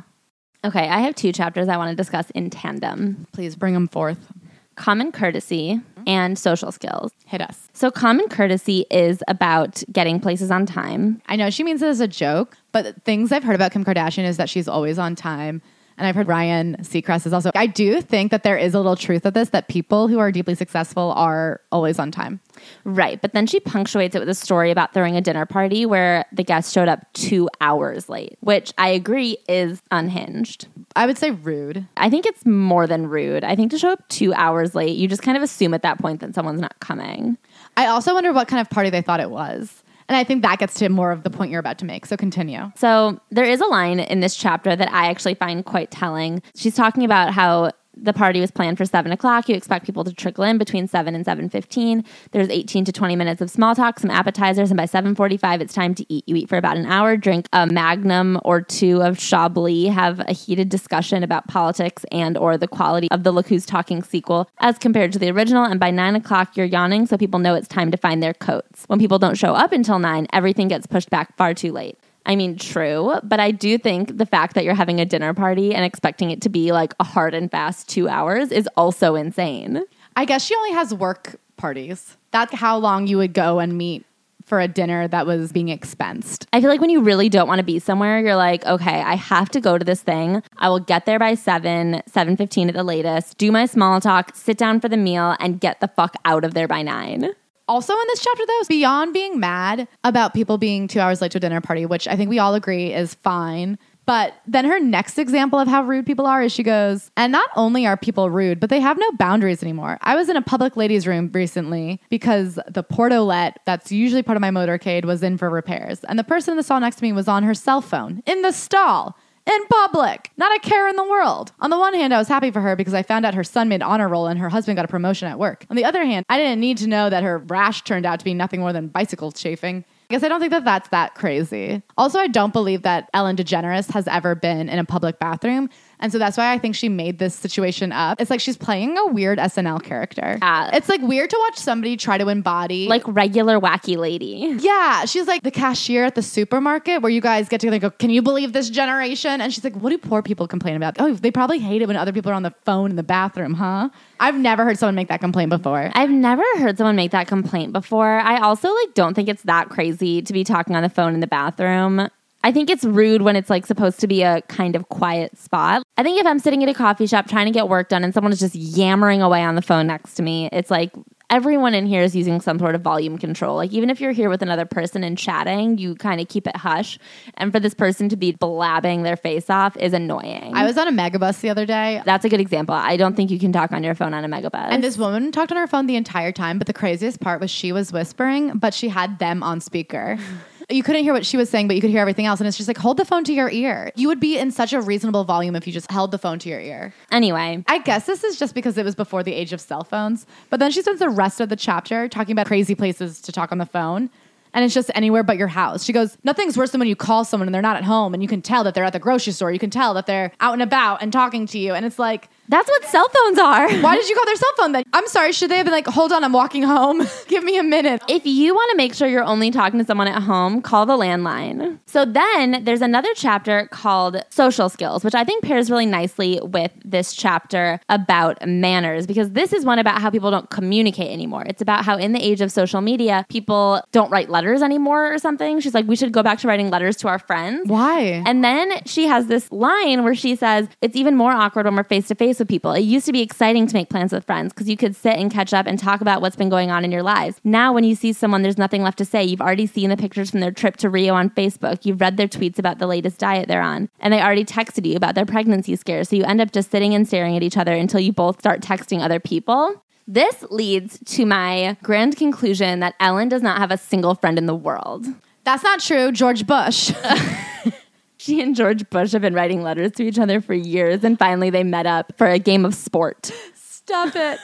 B: Okay, I have two chapters I want to discuss in tandem
A: Please bring them forth.
B: Common courtesy mm-hmm. and social skills.
A: Hit us.
B: So, common courtesy is about getting places on time.
A: I know she means it as a joke, but things I've heard about Kim Kardashian is that she's always on time. And I've heard Ryan Seacrest is also. I do think that there is a little truth of this that people who are deeply successful are always on time.
B: Right. But then she punctuates it with a story about throwing a dinner party where the guest showed up two hours late, which I agree is unhinged.
A: I would say rude.
B: I think it's more than rude. I think to show up two hours late, you just kind of assume at that point that someone's not coming.
A: I also wonder what kind of party they thought it was. And I think that gets to more of the point you're about to make. So continue.
B: So there is a line in this chapter that I actually find quite telling. She's talking about how the party was planned for seven o'clock. You expect people to trickle in between seven and seven fifteen. There's eighteen to twenty minutes of small talk, some appetizers, and by seven forty-five, it's time to eat. You eat for about an hour, drink a magnum or two of Chablis, have a heated discussion about politics and or the quality of the Look Who's Talking sequel as compared to the original. And by nine o'clock, you're yawning, so people know it's time to find their coats. When people don't show up until nine, everything gets pushed back far too late. I mean, true, but I do think the fact that you're having a dinner party and expecting it to be like a hard and fast two hours is also insane.
A: I guess she only has work parties. That's how long you would go and meet for a dinner that was being expensed.
B: I feel like when you really don't want to be somewhere, you're like, okay, I have to go to this thing. I will get there by seven, seven fifteen at the latest. Do my small talk, sit down for the meal, and get the fuck out of there by nine.
A: Also, in this chapter, though, beyond being mad about people being two hours late to a dinner party, which I think we all agree is fine. But then her next example of how rude people are is she goes, and not only are people rude, but they have no boundaries anymore. I was in a public ladies' room recently because the portolet that's usually part of my motorcade was in for repairs. And the person in the stall next to me was on her cell phone in the stall in public. Not a care in the world. On the one hand, I was happy for her because I found out her son made honor roll and her husband got a promotion at work. On the other hand, I didn't need to know that her rash turned out to be nothing more than bicycle chafing. I guess I don't think that that's that crazy. Also, I don't believe that Ellen DeGeneres has ever been in a public bathroom. And so that's why I think she made this situation up. It's like she's playing a weird SNL character.
B: Yeah.
A: It's like weird to watch somebody try to embody
B: Like regular wacky lady.
A: yeah, she's like the cashier at the supermarket where you guys get together go, Can you believe this generation? And she's like, What do poor people complain about? Oh, they probably hate it when other people are on the phone in the bathroom, huh? I've never heard someone make that complaint before.
B: I've never heard someone make that complaint before. I also like don't think it's that crazy to be talking on the phone in the bathroom. I think it's rude when it's like supposed to be a kind of quiet spot. I think if I'm sitting at a coffee shop trying to get work done and someone is just yammering away on the phone next to me, it's like everyone in here is using some sort of volume control. Like even if you're here with another person and chatting, you kind of keep it hush. And for this person to be blabbing their face off is annoying.
A: I was on a megabus the other day.
B: That's a good example. I don't think you can talk on your phone on a megabus.
A: And this woman talked on her phone the entire time, but the craziest part was she was whispering, but she had them on speaker. You couldn't hear what she was saying, but you could hear everything else. And it's just like, hold the phone to your ear. You would be in such a reasonable volume if you just held the phone to your ear.
B: anyway,
A: I guess this is just because it was before the age of cell phones. But then she spends the rest of the chapter talking about crazy places to talk on the phone. And it's just anywhere but your house. She goes, Nothing's worse than when you call someone and they're not at home and you can tell that they're at the grocery store. You can tell that they're out and about and talking to you. And it's like,
B: that's what cell phones are.
A: why did you call their cell phone then? I'm sorry, should they have been like, Hold on, I'm walking home. Give me a minute.
B: If you want to make sure you're only talking to someone at home, call the landline. So then there's another chapter called social skills, which I think pairs really nicely with this chapter about manners because this is one about how people don't communicate anymore. It's about how in the age of social media, people don't write letters anymore or something. She's like, we should go back to writing letters to our friends.
A: Why?
B: And then she has this line where she says, It's even more awkward when we're face to face with people. It used to be exciting to make plans with friends because you could sit and catch up and talk about what's been going on in your lives. Now, when you see someone, there's nothing left to say. You've already seen the pictures from their trip to Rio on Facebook. You've read their tweets about the latest diet they're on. And they already texted you about their pregnancy scares. So you end up just sitting and staring at each other until you both start texting other people. This leads to my grand conclusion that Ellen does not have a single friend in the world.
A: That's not true. George Bush.
B: She and George Bush have been writing letters to each other for years, and finally they met up for a game of sport.
A: Stop it.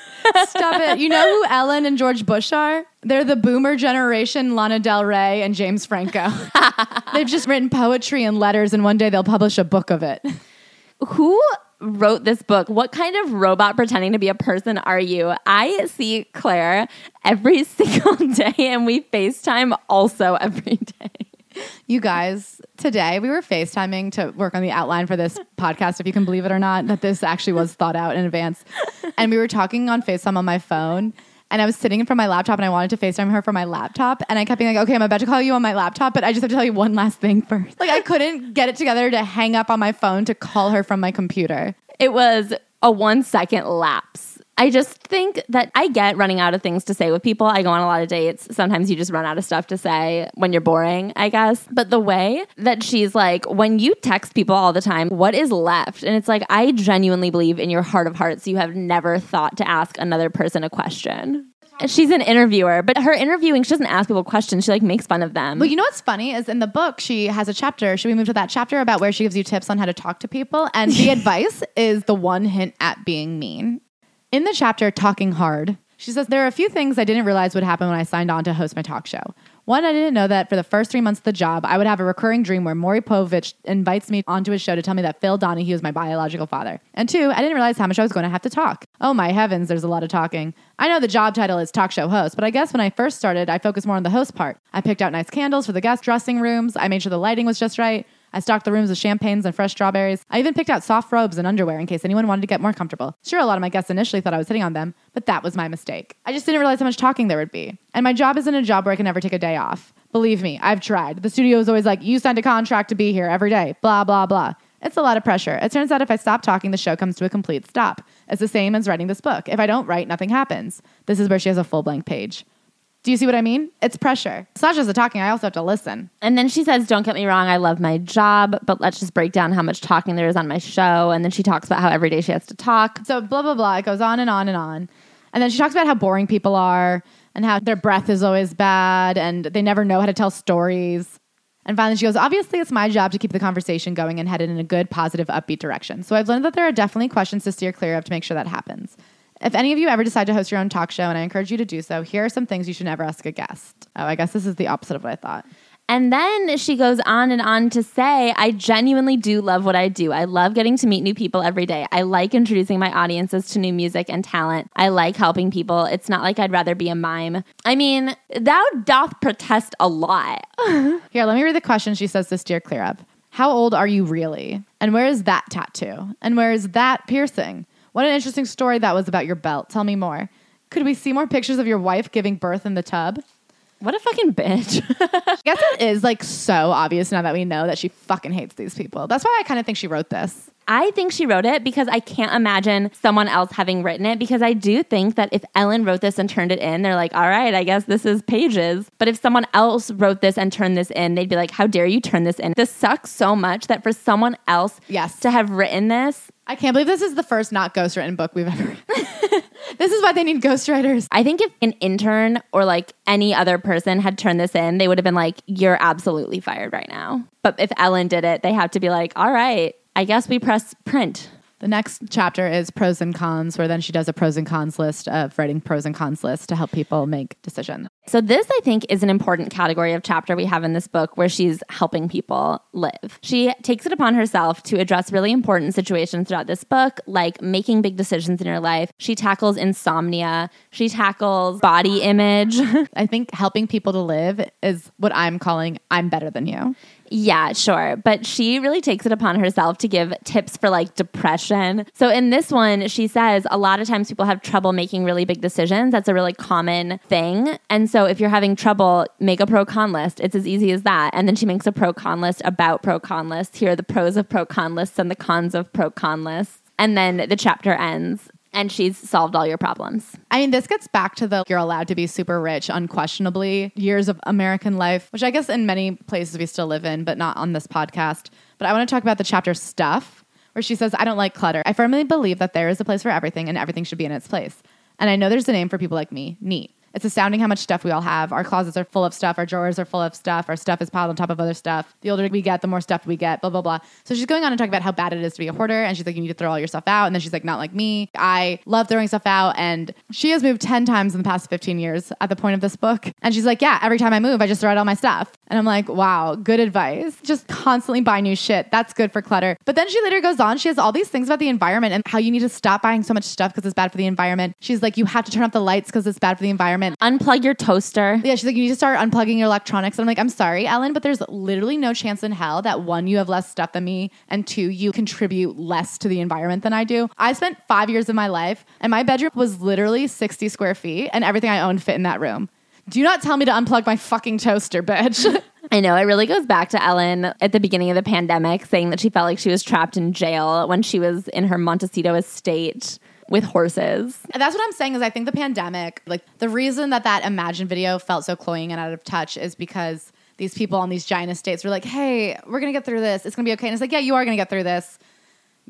A: Stop it. You know who Ellen and George Bush are? They're the boomer generation, Lana Del Rey and James Franco. They've just written poetry and letters, and one day they'll publish a book of it.
B: Who wrote this book? What kind of robot pretending to be a person are you? I see Claire every single day, and we FaceTime also every day.
A: You guys, today we were FaceTiming to work on the outline for this podcast, if you can believe it or not, that this actually was thought out in advance. And we were talking on FaceTime on my phone. And I was sitting in front of my laptop and I wanted to FaceTime her from my laptop. And I kept being like, okay, I'm about to call you on my laptop, but I just have to tell you one last thing first. Like, I couldn't get it together to hang up on my phone to call her from my computer.
B: It was a one second lapse. I just think that I get running out of things to say with people. I go on a lot of dates. Sometimes you just run out of stuff to say when you're boring, I guess. But the way that she's like, when you text people all the time, what is left? And it's like, I genuinely believe in your heart of hearts, you have never thought to ask another person a question. She's an interviewer, but her interviewing, she doesn't ask people questions. She like makes fun of them.
A: Well, you know what's funny is in the book, she has a chapter. Should we move to that chapter about where she gives you tips on how to talk to people? And the advice is the one hint at being mean. In the chapter, Talking Hard, she says, There are a few things I didn't realize would happen when I signed on to host my talk show. One, I didn't know that for the first three months of the job, I would have a recurring dream where Maury Povich invites me onto his show to tell me that Phil Donahue is my biological father. And two, I didn't realize how much I was going to have to talk. Oh my heavens, there's a lot of talking. I know the job title is talk show host, but I guess when I first started, I focused more on the host part. I picked out nice candles for the guest dressing rooms, I made sure the lighting was just right. I stocked the rooms with champagnes and fresh strawberries. I even picked out soft robes and underwear in case anyone wanted to get more comfortable. Sure, a lot of my guests initially thought I was hitting on them, but that was my mistake. I just didn't realize how much talking there would be. And my job isn't a job where I can never take a day off. Believe me, I've tried. The studio is always like, you signed a contract to be here every day, blah, blah, blah. It's a lot of pressure. It turns out if I stop talking, the show comes to a complete stop. It's the same as writing this book. If I don't write, nothing happens. This is where she has a full blank page. Do you see what I mean? It's pressure. It's not just the talking, I also have to listen.
B: And then she says, Don't get me wrong, I love my job, but let's just break down how much talking there is on my show. And then she talks about how every day she has to talk.
A: So blah blah blah. It goes on and on and on. And then she talks about how boring people are and how their breath is always bad and they never know how to tell stories. And finally, she goes, Obviously, it's my job to keep the conversation going and headed in a good, positive, upbeat direction. So I've learned that there are definitely questions to steer clear of to make sure that happens. If any of you ever decide to host your own talk show, and I encourage you to do so, here are some things you should never ask a guest. Oh, I guess this is the opposite of what I thought.
B: And then she goes on and on to say, I genuinely do love what I do. I love getting to meet new people every day. I like introducing my audiences to new music and talent. I like helping people. It's not like I'd rather be a mime. I mean, thou doth protest a lot.
A: Here, let me read the question she says this to steer clear of. How old are you really? And where is that tattoo? And where is that piercing? What an interesting story that was about your belt. Tell me more. Could we see more pictures of your wife giving birth in the tub?
B: What a fucking bitch.
A: I guess it is like so obvious now that we know that she fucking hates these people. That's why I kind of think she wrote this.
B: I think she wrote it because I can't imagine someone else having written it because I do think that if Ellen wrote this and turned it in, they're like, all right, I guess this is pages. But if someone else wrote this and turned this in, they'd be like, how dare you turn this in? This sucks so much that for someone else
A: Yes.
B: to have written this,
A: I can't believe this is the first not ghostwritten book we've ever read. this is why they need ghostwriters.
B: I think if an intern or like any other person had turned this in, they would have been like, you're absolutely fired right now. But if Ellen did it, they have to be like, all right, I guess we press print.
A: The next chapter is pros and cons, where then she does a pros and cons list of writing pros and cons list to help people make decisions.
B: So, this I think is an important category of chapter we have in this book where she's helping people live. She takes it upon herself to address really important situations throughout this book, like making big decisions in your life. She tackles insomnia, she tackles body image.
A: I think helping people to live is what I'm calling I'm better than you.
B: Yeah, sure. But she really takes it upon herself to give tips for like depression. So in this one, she says a lot of times people have trouble making really big decisions. That's a really common thing. And so if you're having trouble, make a pro con list. It's as easy as that. And then she makes a pro con list about pro con lists. Here are the pros of pro con lists and the cons of pro con lists. And then the chapter ends and she's solved all your problems.
A: I mean, this gets back to the you're allowed to be super rich, unquestionably, years of American life, which I guess in many places we still live in, but not on this podcast. But I want to talk about the chapter stuff, where she says, I don't like clutter. I firmly believe that there is a place for everything and everything should be in its place. And I know there's a name for people like me neat. It's astounding how much stuff we all have. Our closets are full of stuff. Our drawers are full of stuff. Our stuff is piled on top of other stuff. The older we get, the more stuff we get, blah, blah, blah. So she's going on and talking about how bad it is to be a hoarder. And she's like, you need to throw all your stuff out. And then she's like, not like me. I love throwing stuff out. And she has moved 10 times in the past 15 years at the point of this book. And she's like, yeah, every time I move, I just throw out all my stuff. And I'm like, wow, good advice. Just constantly buy new shit. That's good for clutter. But then she later goes on. She has all these things about the environment and how you need to stop buying so much stuff because it's bad for the environment. She's like, you have to turn off the lights because it's bad for the environment.
B: Unplug your toaster.
A: Yeah, she's like, you need to start unplugging your electronics. And I'm like, I'm sorry, Ellen, but there's literally no chance in hell that one, you have less stuff than me, and two, you contribute less to the environment than I do. I spent five years of my life, and my bedroom was literally 60 square feet, and everything I owned fit in that room. Do not tell me to unplug my fucking toaster, bitch.
B: I know it really goes back to Ellen at the beginning of the pandemic saying that she felt like she was trapped in jail when she was in her Montecito estate with horses.
A: That's what I'm saying is I think the pandemic, like the reason that that Imagine video felt so cloying and out of touch is because these people on these giant estates were like, hey, we're going to get through this. It's going to be okay. And it's like, yeah, you are going to get through this.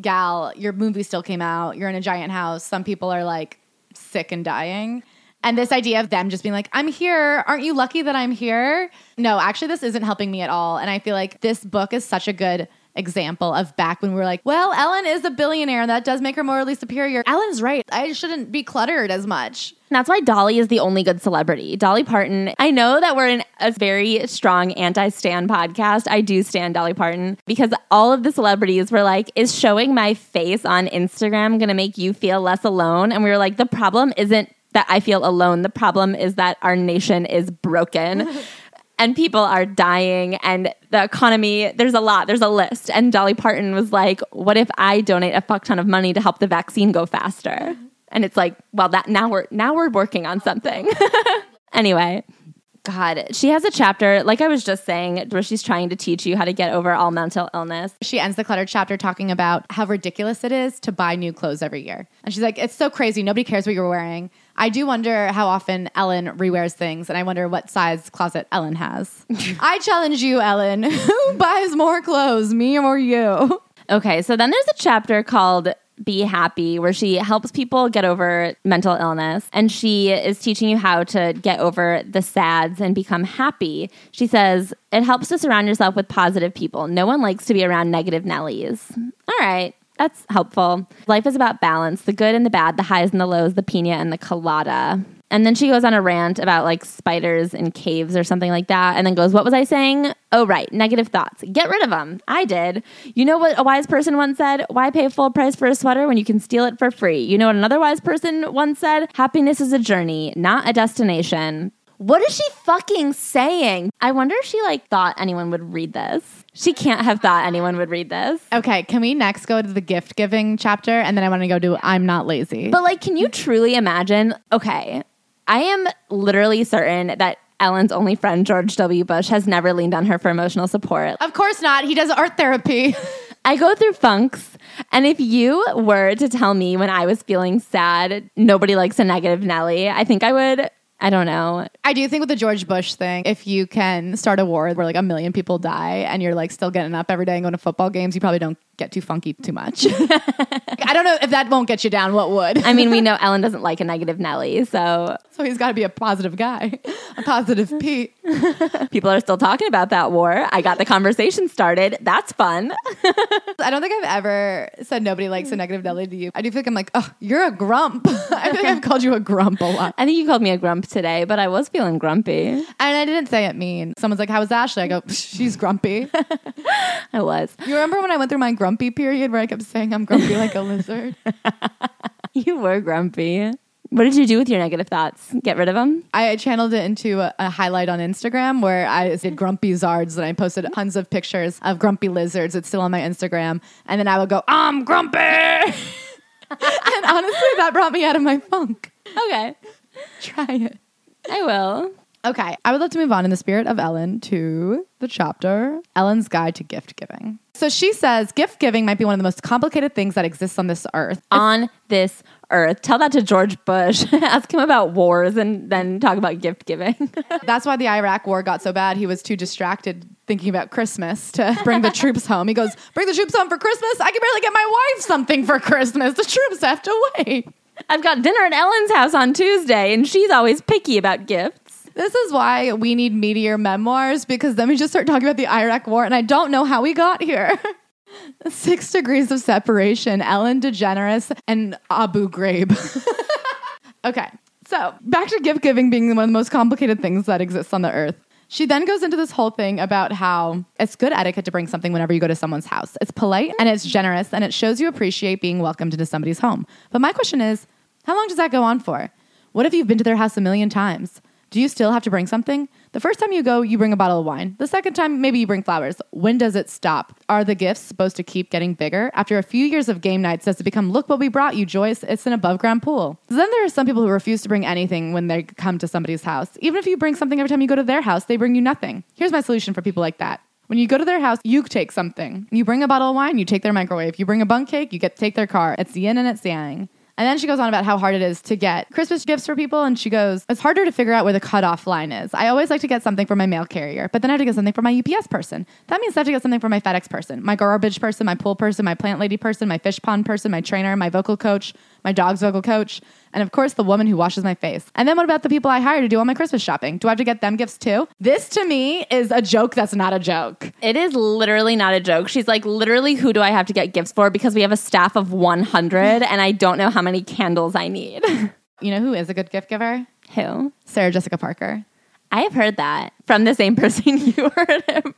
A: Gal, your movie still came out. You're in a giant house. Some people are like sick and dying. And this idea of them just being like, I'm here. Aren't you lucky that I'm here? No, actually, this isn't helping me at all. And I feel like this book is such a good example of back when we were like, well, Ellen is a billionaire and that does make her morally superior. Ellen's right. I shouldn't be cluttered as much.
B: And that's why Dolly is the only good celebrity. Dolly Parton. I know that we're in a very strong anti Stan podcast. I do stand Dolly Parton because all of the celebrities were like, is showing my face on Instagram going to make you feel less alone? And we were like, the problem isn't that I feel alone. The problem is that our nation is broken. and people are dying and the economy there's a lot there's a list and dolly parton was like what if i donate a fuck ton of money to help the vaccine go faster and it's like well that now we're now we're working on something anyway god she has a chapter like i was just saying where she's trying to teach you how to get over all mental illness
A: She ends the cluttered chapter talking about how ridiculous it is to buy new clothes every year. And she's like, it's so crazy. Nobody cares what you're wearing. I do wonder how often Ellen rewears things, and I wonder what size closet Ellen has. I challenge you, Ellen. Who buys more clothes, me or you?
B: Okay, so then there's a chapter called Be Happy where she helps people get over mental illness and she is teaching you how to get over the sads and become happy. She says, It helps to surround yourself with positive people. No one likes to be around negative Nellies. All right. That's helpful. Life is about balance the good and the bad, the highs and the lows, the pina and the colada. And then she goes on a rant about like spiders in caves or something like that. And then goes, What was I saying? Oh, right. Negative thoughts. Get rid of them. I did. You know what a wise person once said? Why pay full price for a sweater when you can steal it for free? You know what another wise person once said? Happiness is a journey, not a destination. What is she fucking saying? I wonder if she like thought anyone would read this. She can't have thought anyone would read this.
A: Okay, can we next go to the gift giving chapter? And then I want to go to I'm not lazy.
B: But like, can you truly imagine? Okay, I am literally certain that Ellen's only friend, George W. Bush, has never leaned on her for emotional support.
A: of course not. He does art therapy.
B: I go through funks. And if you were to tell me when I was feeling sad, nobody likes a negative Nelly, I think I would, I don't know.
A: I do think with the George Bush thing, if you can start a war where like a million people die and you're like still getting up every day and going to football games, you probably don't get too funky too much. I don't know if that won't get you down. What would?
B: I mean, we know Ellen doesn't like a negative Nelly, so
A: So he's got to be a positive guy, a positive Pete.
B: people are still talking about that war. I got the conversation started. That's fun.
A: I don't think I've ever said nobody likes a negative Nelly to you. I do feel like I'm like, oh, you're a grump. I think I've called you a grump a lot.
B: I think you called me a grump today, but I was feeling grumpy.
A: And I didn't say it mean. Someone's like, how was Ashley? I go, she's grumpy.
B: I was.
A: You remember when I went through my grumpy period where I kept saying I'm grumpy like a lizard?
B: You were grumpy. What did you do with your negative thoughts? Get rid of them?
A: I channeled it into a, a highlight on Instagram where I did grumpy zards and I posted tons of pictures of grumpy lizards. It's still on my Instagram. And then I would go, I'm grumpy. and honestly, that brought me out of my funk.
B: Okay.
A: Try it.
B: I will.
A: Okay, I would love to move on in the spirit of Ellen to the chapter Ellen's Guide to Gift Giving. So she says gift giving might be one of the most complicated things that exists on this earth.
B: On this earth. Tell that to George Bush. Ask him about wars and then talk about gift giving.
A: That's why the Iraq war got so bad. He was too distracted thinking about Christmas to bring the troops home. He goes, Bring the troops home for Christmas? I can barely get my wife something for Christmas. The troops have to wait.
B: I've got dinner at Ellen's house on Tuesday, and she's always picky about gifts.
A: This is why we need meteor memoirs because then we just start talking about the Iraq war, and I don't know how we got here. Six degrees of separation, Ellen DeGeneres and Abu Ghraib. okay, so back to gift giving being one of the most complicated things that exists on the earth. She then goes into this whole thing about how it's good etiquette to bring something whenever you go to someone's house. It's polite and it's generous and it shows you appreciate being welcomed into somebody's home. But my question is, how long does that go on for? What if you've been to their house a million times? Do you still have to bring something? The first time you go, you bring a bottle of wine. The second time, maybe you bring flowers. When does it stop? Are the gifts supposed to keep getting bigger? After a few years of game nights, does it become, look what we brought you, Joyce? It's an above ground pool. Then there are some people who refuse to bring anything when they come to somebody's house. Even if you bring something every time you go to their house, they bring you nothing. Here's my solution for people like that. When you go to their house, you take something. You bring a bottle of wine, you take their microwave. You bring a Bundt cake, you get to take their car. It's yin and it's yang. And then she goes on about how hard it is to get Christmas gifts for people. And she goes, It's harder to figure out where the cutoff line is. I always like to get something for my mail carrier, but then I have to get something for my UPS person. That means I have to get something for my FedEx person, my garbage person, my pool person, my plant lady person, my fish pond person, my trainer, my vocal coach, my dog's vocal coach, and of course the woman who washes my face. And then what about the people I hire to do all my Christmas shopping? Do I have to get them gifts too? This to me is a joke that's not a joke.
B: It is literally not a joke. She's like, literally, who do I have to get gifts for? Because we have a staff of 100 and I don't know how many candles I need.
A: You know who is a good gift giver?
B: who?
A: Sarah Jessica Parker.
B: I have heard that from the same person you heard it from.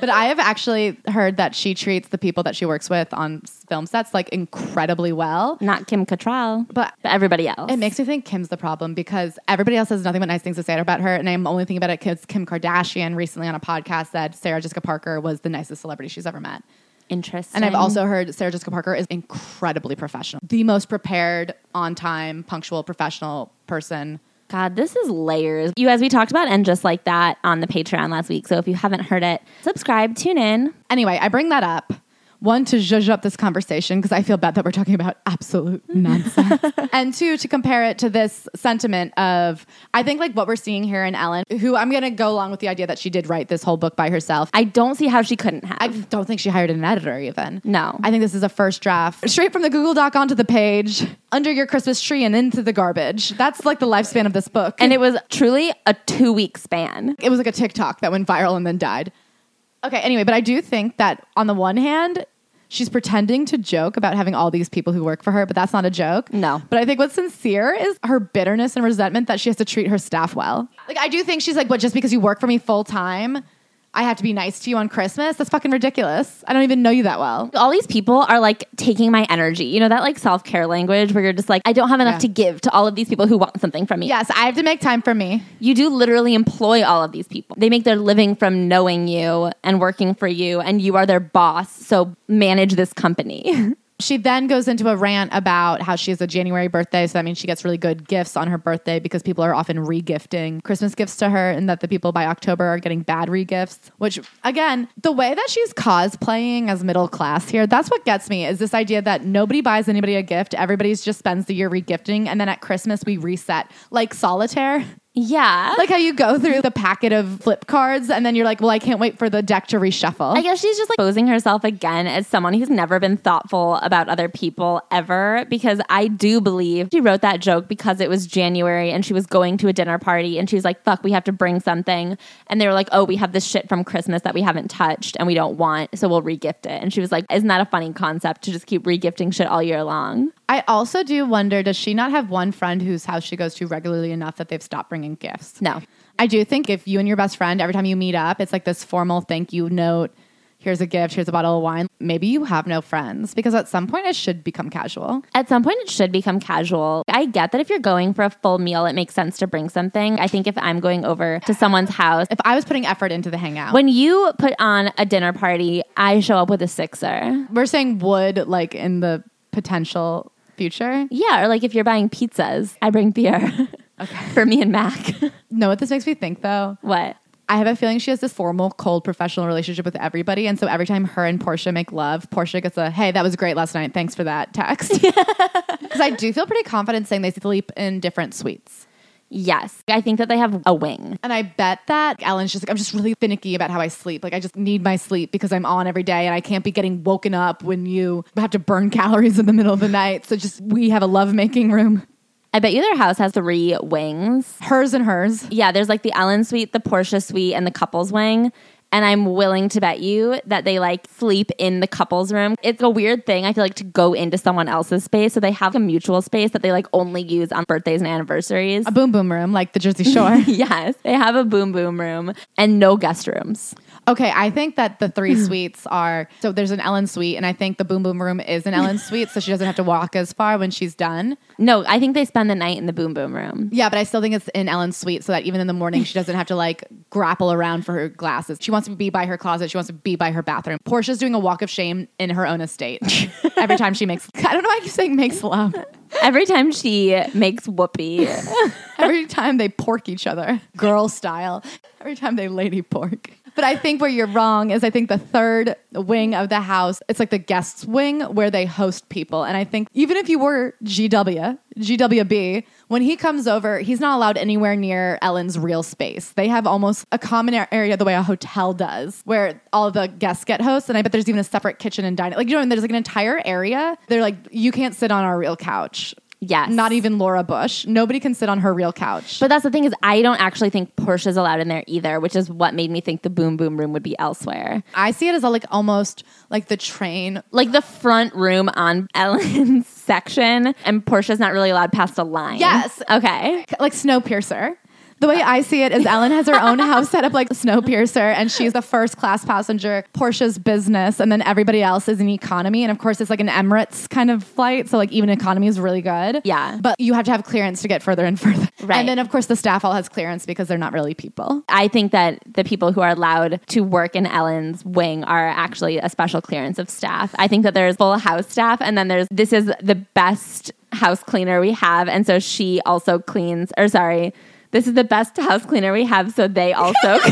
A: But I have actually heard that she treats the people that she works with on film sets like incredibly well.
B: Not Kim Cattrall,
A: But
B: but everybody else.
A: it makes me think Kim's the problem because everybody else has nothing but nice things to say about her. And I'm only thinking about it because Kim Kardashian recently on a podcast said Sarah Jessica Parker was the nicest celebrity she's ever met.
B: interesting.
A: And I've also heard Sarah Jessica Parker is incredibly professional, the most prepared, on time, punctual, professional person.
B: God, this is layers. You guys, we talked about and just like that on the Patreon last week. So if you haven't heard it, subscribe, tune in.
A: Anyway, I bring that up. One to zhuzh up this conversation because I feel bad that we're talking about absolute nonsense, and two to compare it to this sentiment of I think like what we're seeing here in Ellen, who I'm gonna go along with the idea that she did write this whole book by herself.
B: I don't see how she couldn't have.
A: I don't think she hired an editor even.
B: No.
A: I think this is a first draft straight from the Google Doc onto the page, under your Christmas tree and into the garbage. That's like the lifespan of this book.
B: and it was truly a two week span.
A: it was like a TikTok that went viral and then died. Okay, anyway, but I do think that on the one hand, she's pretending to joke about having all these people who work for her, but that's not a joke.
B: No.
A: But I think what's sincere is her bitterness and resentment that she has to treat her staff well. Like, I do think she's like, what, just because you work for me full time, I have to be nice to you on Christmas? That's fucking ridiculous. I don't even know you that well.
B: All these people are like taking my energy. You know, that like self care language where you're just like, I don't have enough
A: Yeah.
B: to give to all of these people who want something from me.
A: Yes, I have to make time for me.
B: You do literally employ all of these people. They make their living from knowing you and working for you, and you are their boss. So manage this company.
A: She then goes into a rant about how she has a January birthday. So that means she gets really good gifts on her birthday because people are often regifting Christmas gifts to her, and that the people by October are getting bad regifts. Which, again, the way that she's cosplaying as middle class here, that's what gets me is this idea that nobody buys anybody a gift. Everybody's just spends the year regifting. And then at Christmas, we reset like solitaire.
B: Yeah.
A: Like how you go through the packet of flip cards, and then you're like, well, I can't wait for the deck to reshuffle.
B: I guess she's just like posing herself again as someone who's never been thoughtful about other people ever. Because I do believe she wrote that joke because it was January and she was going to a dinner party and she was like, fuck, we have to bring something. And they were like, oh, we have this shit from Christmas that we haven't touched and we don't want. So we'll regift it. And she was like, isn't that a funny concept to just keep regifting shit all year long?
A: I also do wonder does she not have one friend whose house she goes to regularly enough that they've stopped bringing gifts?
B: No.
A: I do think if you and your best friend, every time you meet up, it's like this formal thank you note. Here's a gift, here's a bottle of wine. Maybe you have no friends because at some point it should become casual.
B: At some point, it should become casual. I get that if you're going for a full meal, it makes sense to bring something. I think if I'm going over to someone's house,
A: If I was putting effort into the hangout,
B: when you put on a dinner party, I show up with a sixer.
A: we're saying would like in the potential future.
B: Yeah, or like if you're buying pizzas, I bring beer for me and Mac.
A: Know what this makes me think though?
B: what?
A: I have a feeling she has this formal, cold, professional relationship with everybody. And so every time her and Portia make love, Portia gets a, hey, that was great last night. Thanks for that text. Because I do feel pretty confident saying they sleep in different suites.
B: Yes, I think that they have a wing.
A: And I bet that Ellen's just like, I'm just really finicky about how I sleep. Like, I just need my sleep because I'm on every day and I can't be getting woken up when you have to burn calories in the middle of the night. So just, we have a lovemaking room.
B: I bet you their house has three wings.
A: Hers and hers.
B: Yeah, there's like the Ellen suite, the Portia suite, and the couples wing. And I'm willing to bet you that they like sleep in the couples room. It's a weird thing, I feel like, to go into someone else's space. So they have a mutual space that they like only use on birthdays and anniversaries.
A: A boom boom room, like the Jersey Shore.
B: yes, they have a boom boom room and no guest rooms.
A: Okay, I think that the three hmm. suites are so there's an Ellen suite, and I think the boom boom room is an Ellen suite, so she doesn't have to walk as far when she's done.
B: No, I think they spend the night in the boom boom room.
A: Yeah, but I still think it's in Ellen's suite, so that even in the morning she doesn't have to like grapple around for her glasses. She wants to be by her closet. She wants to be by her bathroom. Portia's doing a walk of shame in her own estate every time she makes. I don't know why I keep saying makes love.
B: Every time she makes whoopee,
A: Every time they pork each other, girl style. Every time they lady pork. But I think where you're wrong is I think the third wing of the house, it's like the guests wing where they host people. And I think even if you were GW, GWB, when he comes over, he's not allowed anywhere near Ellen's real space. They have almost a common area the way a hotel does, where all the guests get hosts. And I bet there's even a separate kitchen and dining. Like, you know, and there's like an entire area. They're like, you can't sit on our real couch.
B: Yes.
A: Not even Laura Bush. Nobody can sit on her real couch.
B: But that's the thing is, I don't actually think Portia's allowed in there either, which is what made me think the boom boom room would be elsewhere.
A: I see it as a, like almost like the train.
B: Like the front room on Ellen's section, and Portia's not really allowed past a line.
A: Yes.
B: Okay.
A: Like Snowpiercer. The way I see it is Ellen has her own house set up like Snowpiercer and she's the first class passenger, Portia's business, and then everybody else is in economy. And of course, it's like an Emirates kind of flight. So, like, even economy is really good.
B: Yeah.
A: But you have to have clearance to get further and further.
B: Right.
A: And then, of course, the staff all has clearance because they're not really people.
B: I think that the people who are allowed to work in Ellen's wing are actually a special clearance of staff. I think that there's full house staff, and then there's this is the best house cleaner we have, and so she also cleans. Or sorry, this is the best house cleaner we have, so they also.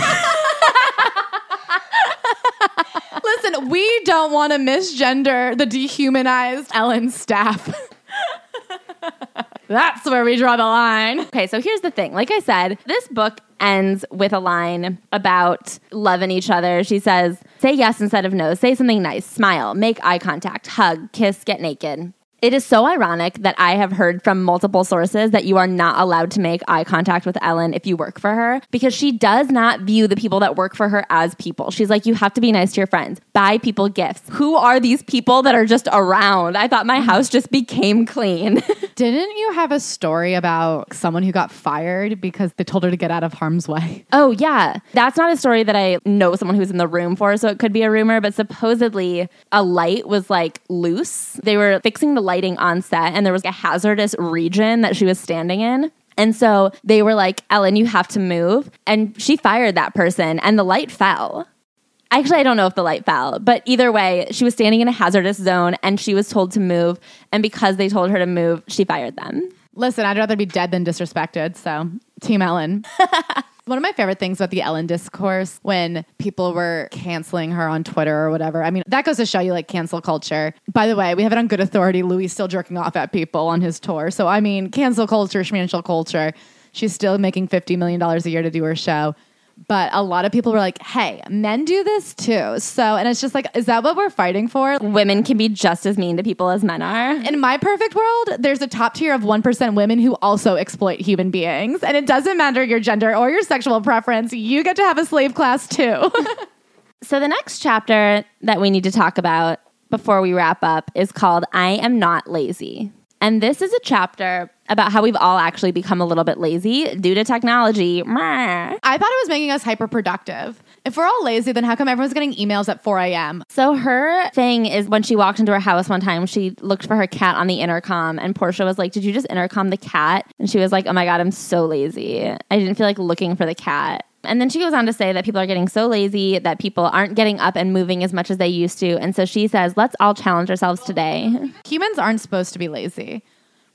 A: Listen, we don't want to misgender the dehumanized Ellen staff. That's where we draw the line.
B: Okay, so here's the thing. Like I said, this book ends with a line about loving each other. She says, Say yes instead of no. Say something nice. Smile. Make eye contact. Hug. Kiss. Get naked. It is so ironic that I have heard from multiple sources that you are not allowed to make eye contact with Ellen if you work for her because she does not view the people that work for her as people. She's like, you have to be nice to your friends, buy people gifts. Who are these people that are just around? I thought my house just became clean.
A: Didn't you have a story about someone who got fired because they told her to get out of harm's way?
B: Oh, yeah. That's not a story that I know someone who's in the room for, so it could be a rumor, but supposedly a light was like loose. They were fixing the lighting on set, and there was a hazardous region that she was standing in. And so they were like, Ellen, you have to move. And she fired that person, and the light fell. Actually, I don't know if the light fell, but either way, she was standing in a hazardous zone and she was told to move. And because they told her to move, she fired them.
A: Listen, I'd rather be dead than disrespected. So, Team Ellen. One of my favorite things about the Ellen discourse when people were canceling her on Twitter or whatever. I mean, that goes to show you like cancel culture. By the way, we have it on good authority. Louis still jerking off at people on his tour. So, I mean, cancel culture, schmantial culture. She's still making $50 million a year to do her show. But a lot of people were like, hey, men do this too. So, and it's just like, is that what we're fighting for?
B: Women can be just as mean to people as men are.
A: In my perfect world, there's a top tier of 1% women who also exploit human beings. And it doesn't matter your gender or your sexual preference, you get to have a slave class too.
B: So, the next chapter that we need to talk about before we wrap up is called I Am Not Lazy. And this is a chapter about how we've all actually become a little bit lazy due to technology.
A: I thought it was making us hyper productive. If we're all lazy, then how come everyone's getting emails at 4 a.m.?
B: So her thing is when she walked into her house one time, she looked for her cat on the intercom, and Portia was like, "Did you just intercom the cat?" And she was like, "Oh my god, I'm so lazy. I didn't feel like looking for the cat." And then she goes on to say that people are getting so lazy that people aren't getting up and moving as much as they used to. And so she says, "Let's all challenge ourselves today."
A: Humans aren't supposed to be lazy.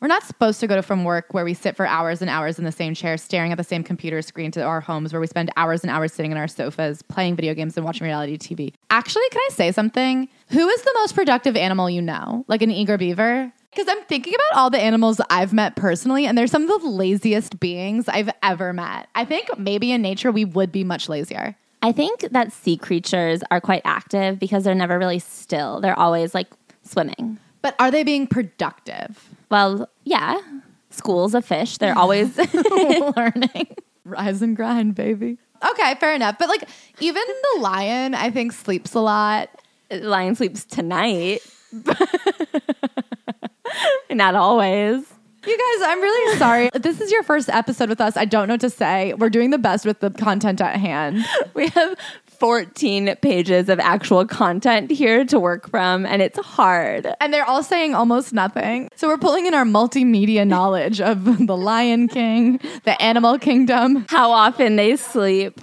A: We're not supposed to go to from work where we sit for hours and hours in the same chair, staring at the same computer screen to our homes where we spend hours and hours sitting in our sofas, playing video games and watching reality TV. Actually, can I say something? Who is the most productive animal you know? Like an eager beaver? Because I'm thinking about all the animals I've met personally, and they're some of the laziest beings I've ever met. I think maybe in nature we would be much lazier.
B: I think that sea creatures are quite active because they're never really still. They're always like swimming.
A: But are they being productive?
B: Well, yeah. Schools of fish, they're always
A: learning. Rise and grind, baby. Okay, fair enough. But like even the lion, I think sleeps a lot.
B: lion sleeps tonight. Not always.
A: You guys, I'm really sorry. This is your first episode with us. I don't know what to say. We're doing the best with the content at hand.
B: We have 14 pages of actual content here to work from, and it's hard.
A: And they're all saying almost nothing. So we're pulling in our multimedia knowledge of the Lion King, the Animal Kingdom.
B: How often they sleep,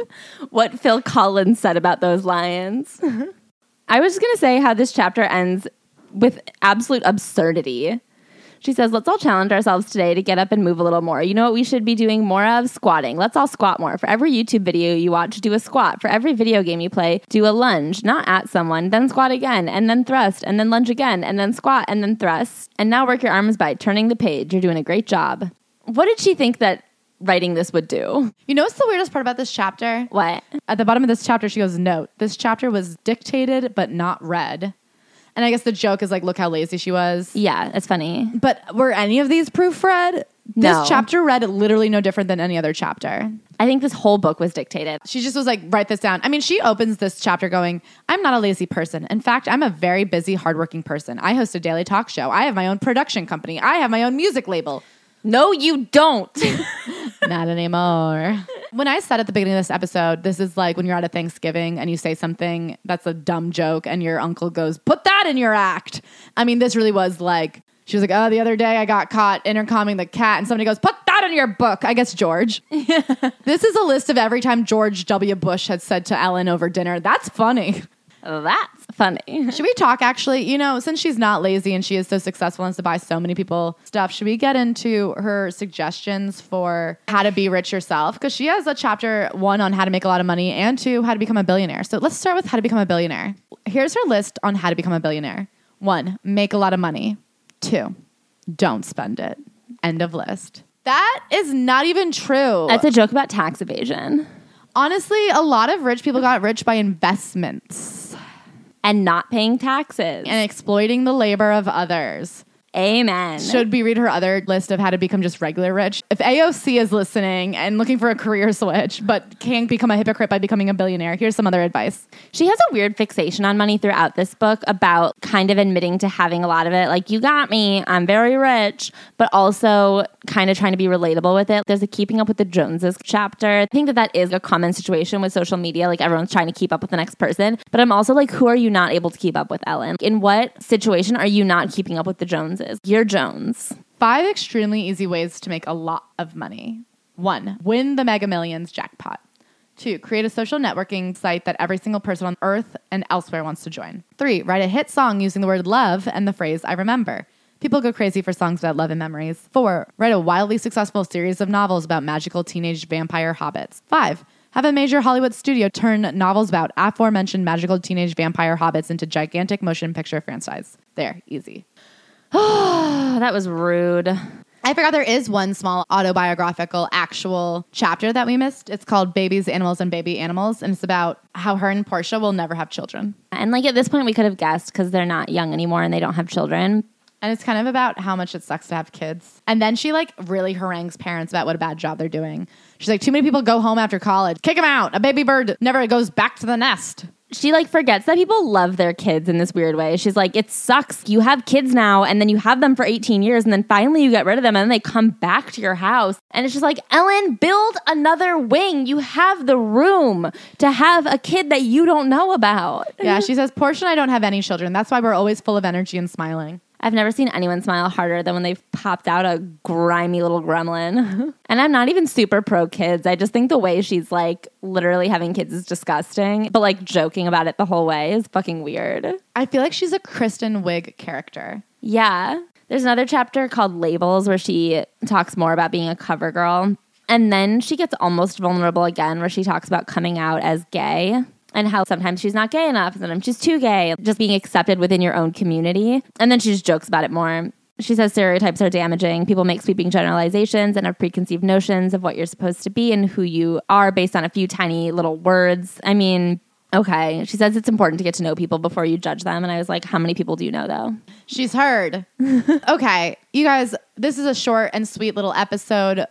B: what Phil Collins said about those lions. I was going to say how this chapter ends with absolute absurdity. She says, Let's all challenge ourselves today to get up and move a little more. You know what we should be doing more of? Squatting. Let's all squat more. For every YouTube video you watch, do a squat. For every video game you play, do a lunge, not at someone, then squat again, and then thrust, and then lunge again, and then squat, and then thrust. And now work your arms by turning the page. You're doing a great job. What did she think that writing this would do?
A: You know what's the weirdest part about this chapter?
B: What?
A: At the bottom of this chapter, she goes, Note, this chapter was dictated but not read. And I guess the joke is like, look how lazy she was.
B: Yeah, it's funny.
A: But were any of these proofread?
B: No.
A: This chapter read literally no different than any other chapter.
B: I think this whole book was dictated.
A: She just was like, write this down. I mean, she opens this chapter going, I'm not a lazy person. In fact, I'm a very busy, hardworking person. I host a daily talk show. I have my own production company. I have my own music label.
B: No, you don't.
A: Not anymore. When I said at the beginning of this episode, this is like when you're at a Thanksgiving and you say something that's a dumb joke and your uncle goes, put that in your act. I mean, this really was like, she was like, oh, the other day I got caught intercoming the cat and somebody goes, put that in your book. I guess George. this is a list of every time George W. Bush had said to Ellen over dinner, that's funny.
B: That's funny.
A: Should we talk actually? You know, since she's not lazy and she is so successful and has to buy so many people stuff, should we get into her suggestions for how to be rich yourself? Because she has a chapter one on how to make a lot of money and two, how to become a billionaire. So let's start with how to become a billionaire. Here's her list on how to become a billionaire one, make a lot of money. Two, don't spend it. End of list. That is not even true.
B: That's a joke about tax evasion
A: Honestly, a lot of rich people got rich by investments
B: and not paying taxes.
A: and exploiting the labor of others.
B: Amen.
A: Should we read her other list of how to become just regular rich? If AOC is listening and looking for a career switch, but can't become a hypocrite by becoming a billionaire, here's some other advice.
B: She has a weird fixation on money throughout this book about kind of admitting to having a lot of it. Like, you got me, I'm very rich, but also kind of trying to be relatable with it. There's a keeping up with the Joneses chapter. I think that that is a common situation with social media. Like, everyone's trying to keep up with the next person. But I'm also like, who are you not able to keep up with, Ellen? In what situation are you not keeping up with the Joneses? You're Jones.
A: Five extremely easy ways to make a lot of money. One, win the mega millions jackpot. Two, create a social networking site that every single person on earth and elsewhere wants to join. Three, write a hit song using the word love and the phrase I remember. People go crazy for songs about love and memories. Four, write a wildly successful series of novels about magical teenage vampire hobbits. Five, have a major Hollywood studio turn novels about aforementioned magical teenage vampire hobbits into gigantic motion picture franchise. There, easy.
B: Oh, that was rude.
A: I forgot there is one small autobiographical actual chapter that we missed. It's called Babies, Animals, and Baby Animals, and it's about how her and Portia will never have children.
B: And like at this point, we could have guessed because they're not young anymore and they don't have children.
A: And it's kind of about how much it sucks to have kids. And then she like really harangues parents about what a bad job they're doing. She's like, too many people go home after college. Kick them out. A baby bird never goes back to the nest.
B: She like forgets that people love their kids in this weird way. She's like, it sucks. You have kids now, and then you have them for 18 years, and then finally you get rid of them, and then they come back to your house. And it's just like, Ellen, build another wing. You have the room to have a kid that you don't know about.
A: Yeah, she says, Portia and I don't have any children. That's why we're always full of energy and smiling.
B: I've never seen anyone smile harder than when they've popped out a grimy little gremlin. and I'm not even super pro kids. I just think the way she's like literally having kids is disgusting, but like joking about it the whole way is fucking weird.
A: I feel like she's a Kristen Wiig character.
B: Yeah. There's another chapter called Labels where she talks more about being a cover girl. And then she gets almost vulnerable again, where she talks about coming out as gay and how sometimes she's not gay enough, and sometimes she's too gay, just being accepted within your own community. And then she just jokes about it more. She says stereotypes are damaging. People make sweeping generalizations and have preconceived notions of what you're supposed to be and who you are based on a few tiny little words. I mean, okay. She says it's important to get to know people before you judge them. And I was like, how many people do you know though?
A: She's heard. okay, you guys, this is a short and sweet little episode.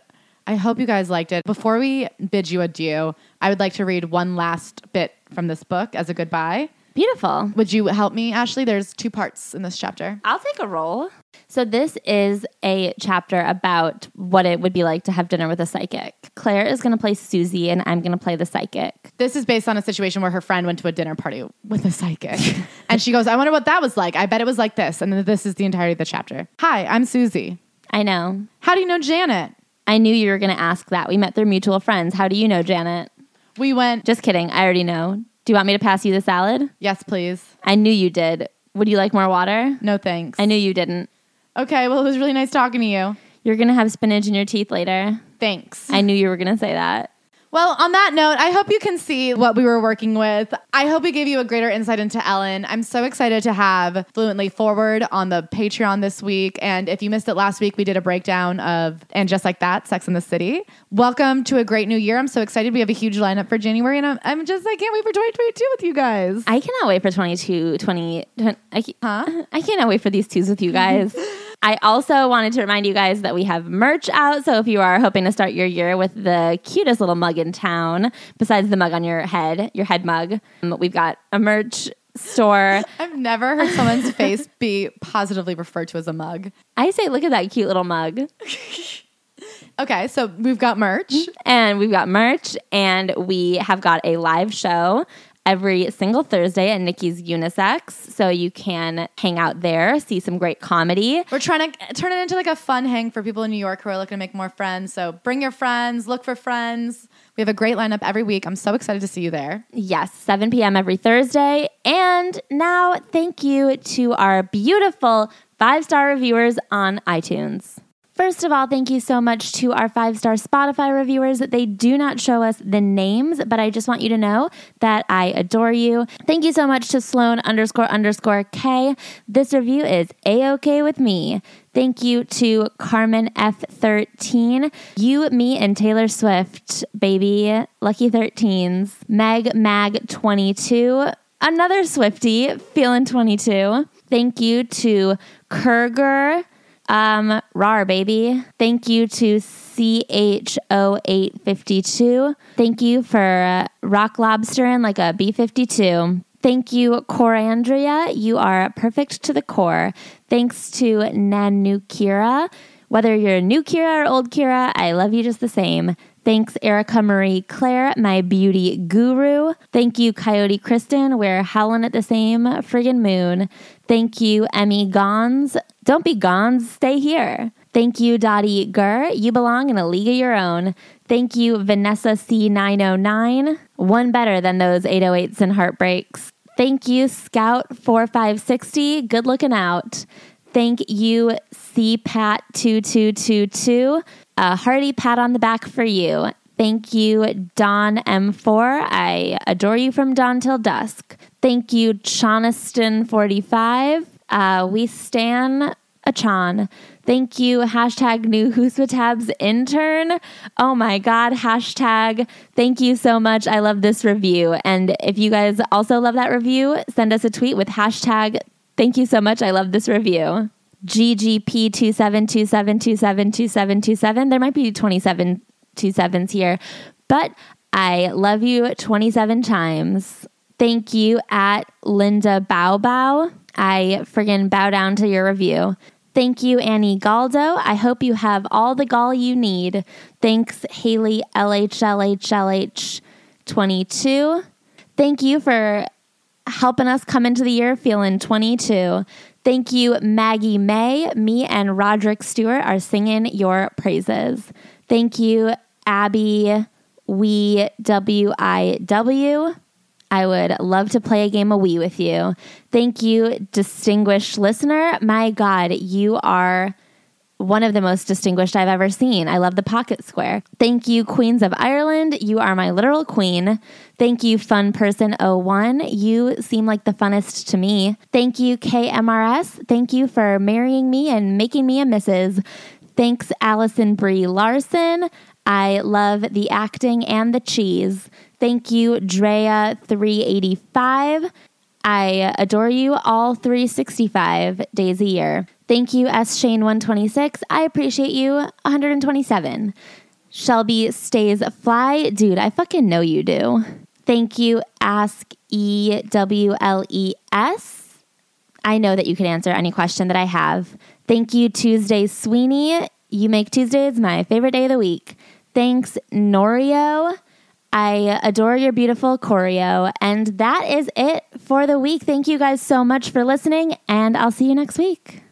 A: I hope you guys liked it. Before we bid you adieu, I would like to read one last bit from this book as a goodbye.
B: Beautiful.
A: Would you help me, Ashley? There's two parts in this chapter.
B: I'll take a roll. So, this is a chapter about what it would be like to have dinner with a psychic. Claire is going to play Susie, and I'm going to play the psychic.
A: This is based on a situation where her friend went to a dinner party with a psychic. and she goes, I wonder what that was like. I bet it was like this. And then this is the entirety of the chapter. Hi, I'm Susie.
B: I know.
A: How do you know Janet?
B: I knew you were going to ask that. We met through mutual friends. How do you know Janet?
A: We went,
B: Just kidding. I already know. Do you want me to pass you the salad?
A: yes, please.
B: I knew you did. Would you like more water?
A: No thanks.
B: I knew you didn't.
A: okay, well, it was really nice talking to you.
B: You're going to have spinach in your teeth later.
A: Thanks.
B: I knew you were going to say that.
A: Well, on that note, I hope you can see what we were working with. I hope we gave you a greater insight into Ellen. I'm so excited to have Fluently Forward on the Patreon this week. And if you missed it last week, we did a breakdown of And Just Like That, Sex in the City. Welcome to a great new year. I'm so excited. We have a huge lineup for January, and I'm, I'm just, I can't wait for 2022 with you guys.
B: I cannot wait for 22, 20. 20 I,
A: Huh?
B: I cannot wait for these twos with you guys. I also wanted to remind you guys that we have merch out. So if you are hoping to start your year with the cutest little mug in town, besides the mug on your head, your head mug, um, we've got a merch store.
A: I've never heard someone's face be positively referred to as a mug.
B: I say, look at that cute little mug.
A: Okay, so we've got merch.
B: And we've got merch, and we have got a live show every single Thursday at Nikki's Unisex. So you can hang out there, see some great comedy.
A: We're trying to turn it into like a fun hang for people in New York who are looking to make more friends. So bring your friends, look for friends. We have a great lineup every week. I'm so excited to see you there.
B: Yes, 7 p.m. every Thursday. And now, thank you to our beautiful five star reviewers on iTunes. First of all, thank you so much to our five star Spotify reviewers. They do not show us the names, but I just want you to know that I adore you. Thank you so much to Sloan underscore underscore K. This review is A OK with me. Thank you to Carmen F13. You, me, and Taylor Swift, baby. Lucky 13s. Meg Mag 22. Another Swifty, feeling 22. Thank you to Kurger. Um, RAR, baby. Thank you to CH0852. Thank you for uh, rock lobster and like a B52. Thank you, Corandria. You are perfect to the core. Thanks to Nanukira. Whether you're a new Kira or old Kira, I love you just the same. Thanks, Erica Marie Claire, my beauty guru. Thank you, Coyote Kristen. We're howling at the same friggin' moon. Thank you, Emmy Gons. Don't be gone, stay here. Thank you, Dottie Gurr. You belong in a league of your own. Thank you, Vanessa C909. One better than those 808s and heartbreaks. Thank you, Scout4560. Good looking out. Thank you, CPAT2222. A hearty pat on the back for you. Thank you, Don M4. I adore you from dawn till dusk. Thank you, Choniston45. Uh, we stan a Chan. Thank you, hashtag new Tabs intern. Oh my God, hashtag thank you so much. I love this review. And if you guys also love that review, send us a tweet with hashtag thank you so much. I love this review. GGP2727272727. There might be 27 27s here, but I love you 27 times. Thank you at Linda Bow Bow. I friggin' bow down to your review. Thank you, Annie Galdo. I hope you have all the gall you need. Thanks, Haley LHLHLH22. Thank you for helping us come into the year feeling 22. Thank you, Maggie May. Me and Roderick Stewart are singing your praises. Thank you, Abby We W I W. I would love to play a game of Wii with you. Thank you, distinguished listener. My God, you are one of the most distinguished I've ever seen. I love the pocket square. Thank you, Queens of Ireland. You are my literal queen. Thank you, Fun Person 01. You seem like the funnest to me. Thank you, KMRS. Thank you for marrying me and making me a Mrs. Thanks, Allison Brie Larson. I love the acting and the cheese. Thank you, Drea385. I adore you all 365 days a year. Thank you, S. Shane 126. I appreciate you 127. Shelby stays fly. Dude, I fucking know you do. Thank you, Ask E W L E S. I know that you can answer any question that I have. Thank you, Tuesday Sweeney. You make Tuesdays my favorite day of the week. Thanks, Norio. I adore your beautiful choreo. And that is it for the week. Thank you guys so much for listening, and I'll see you next week.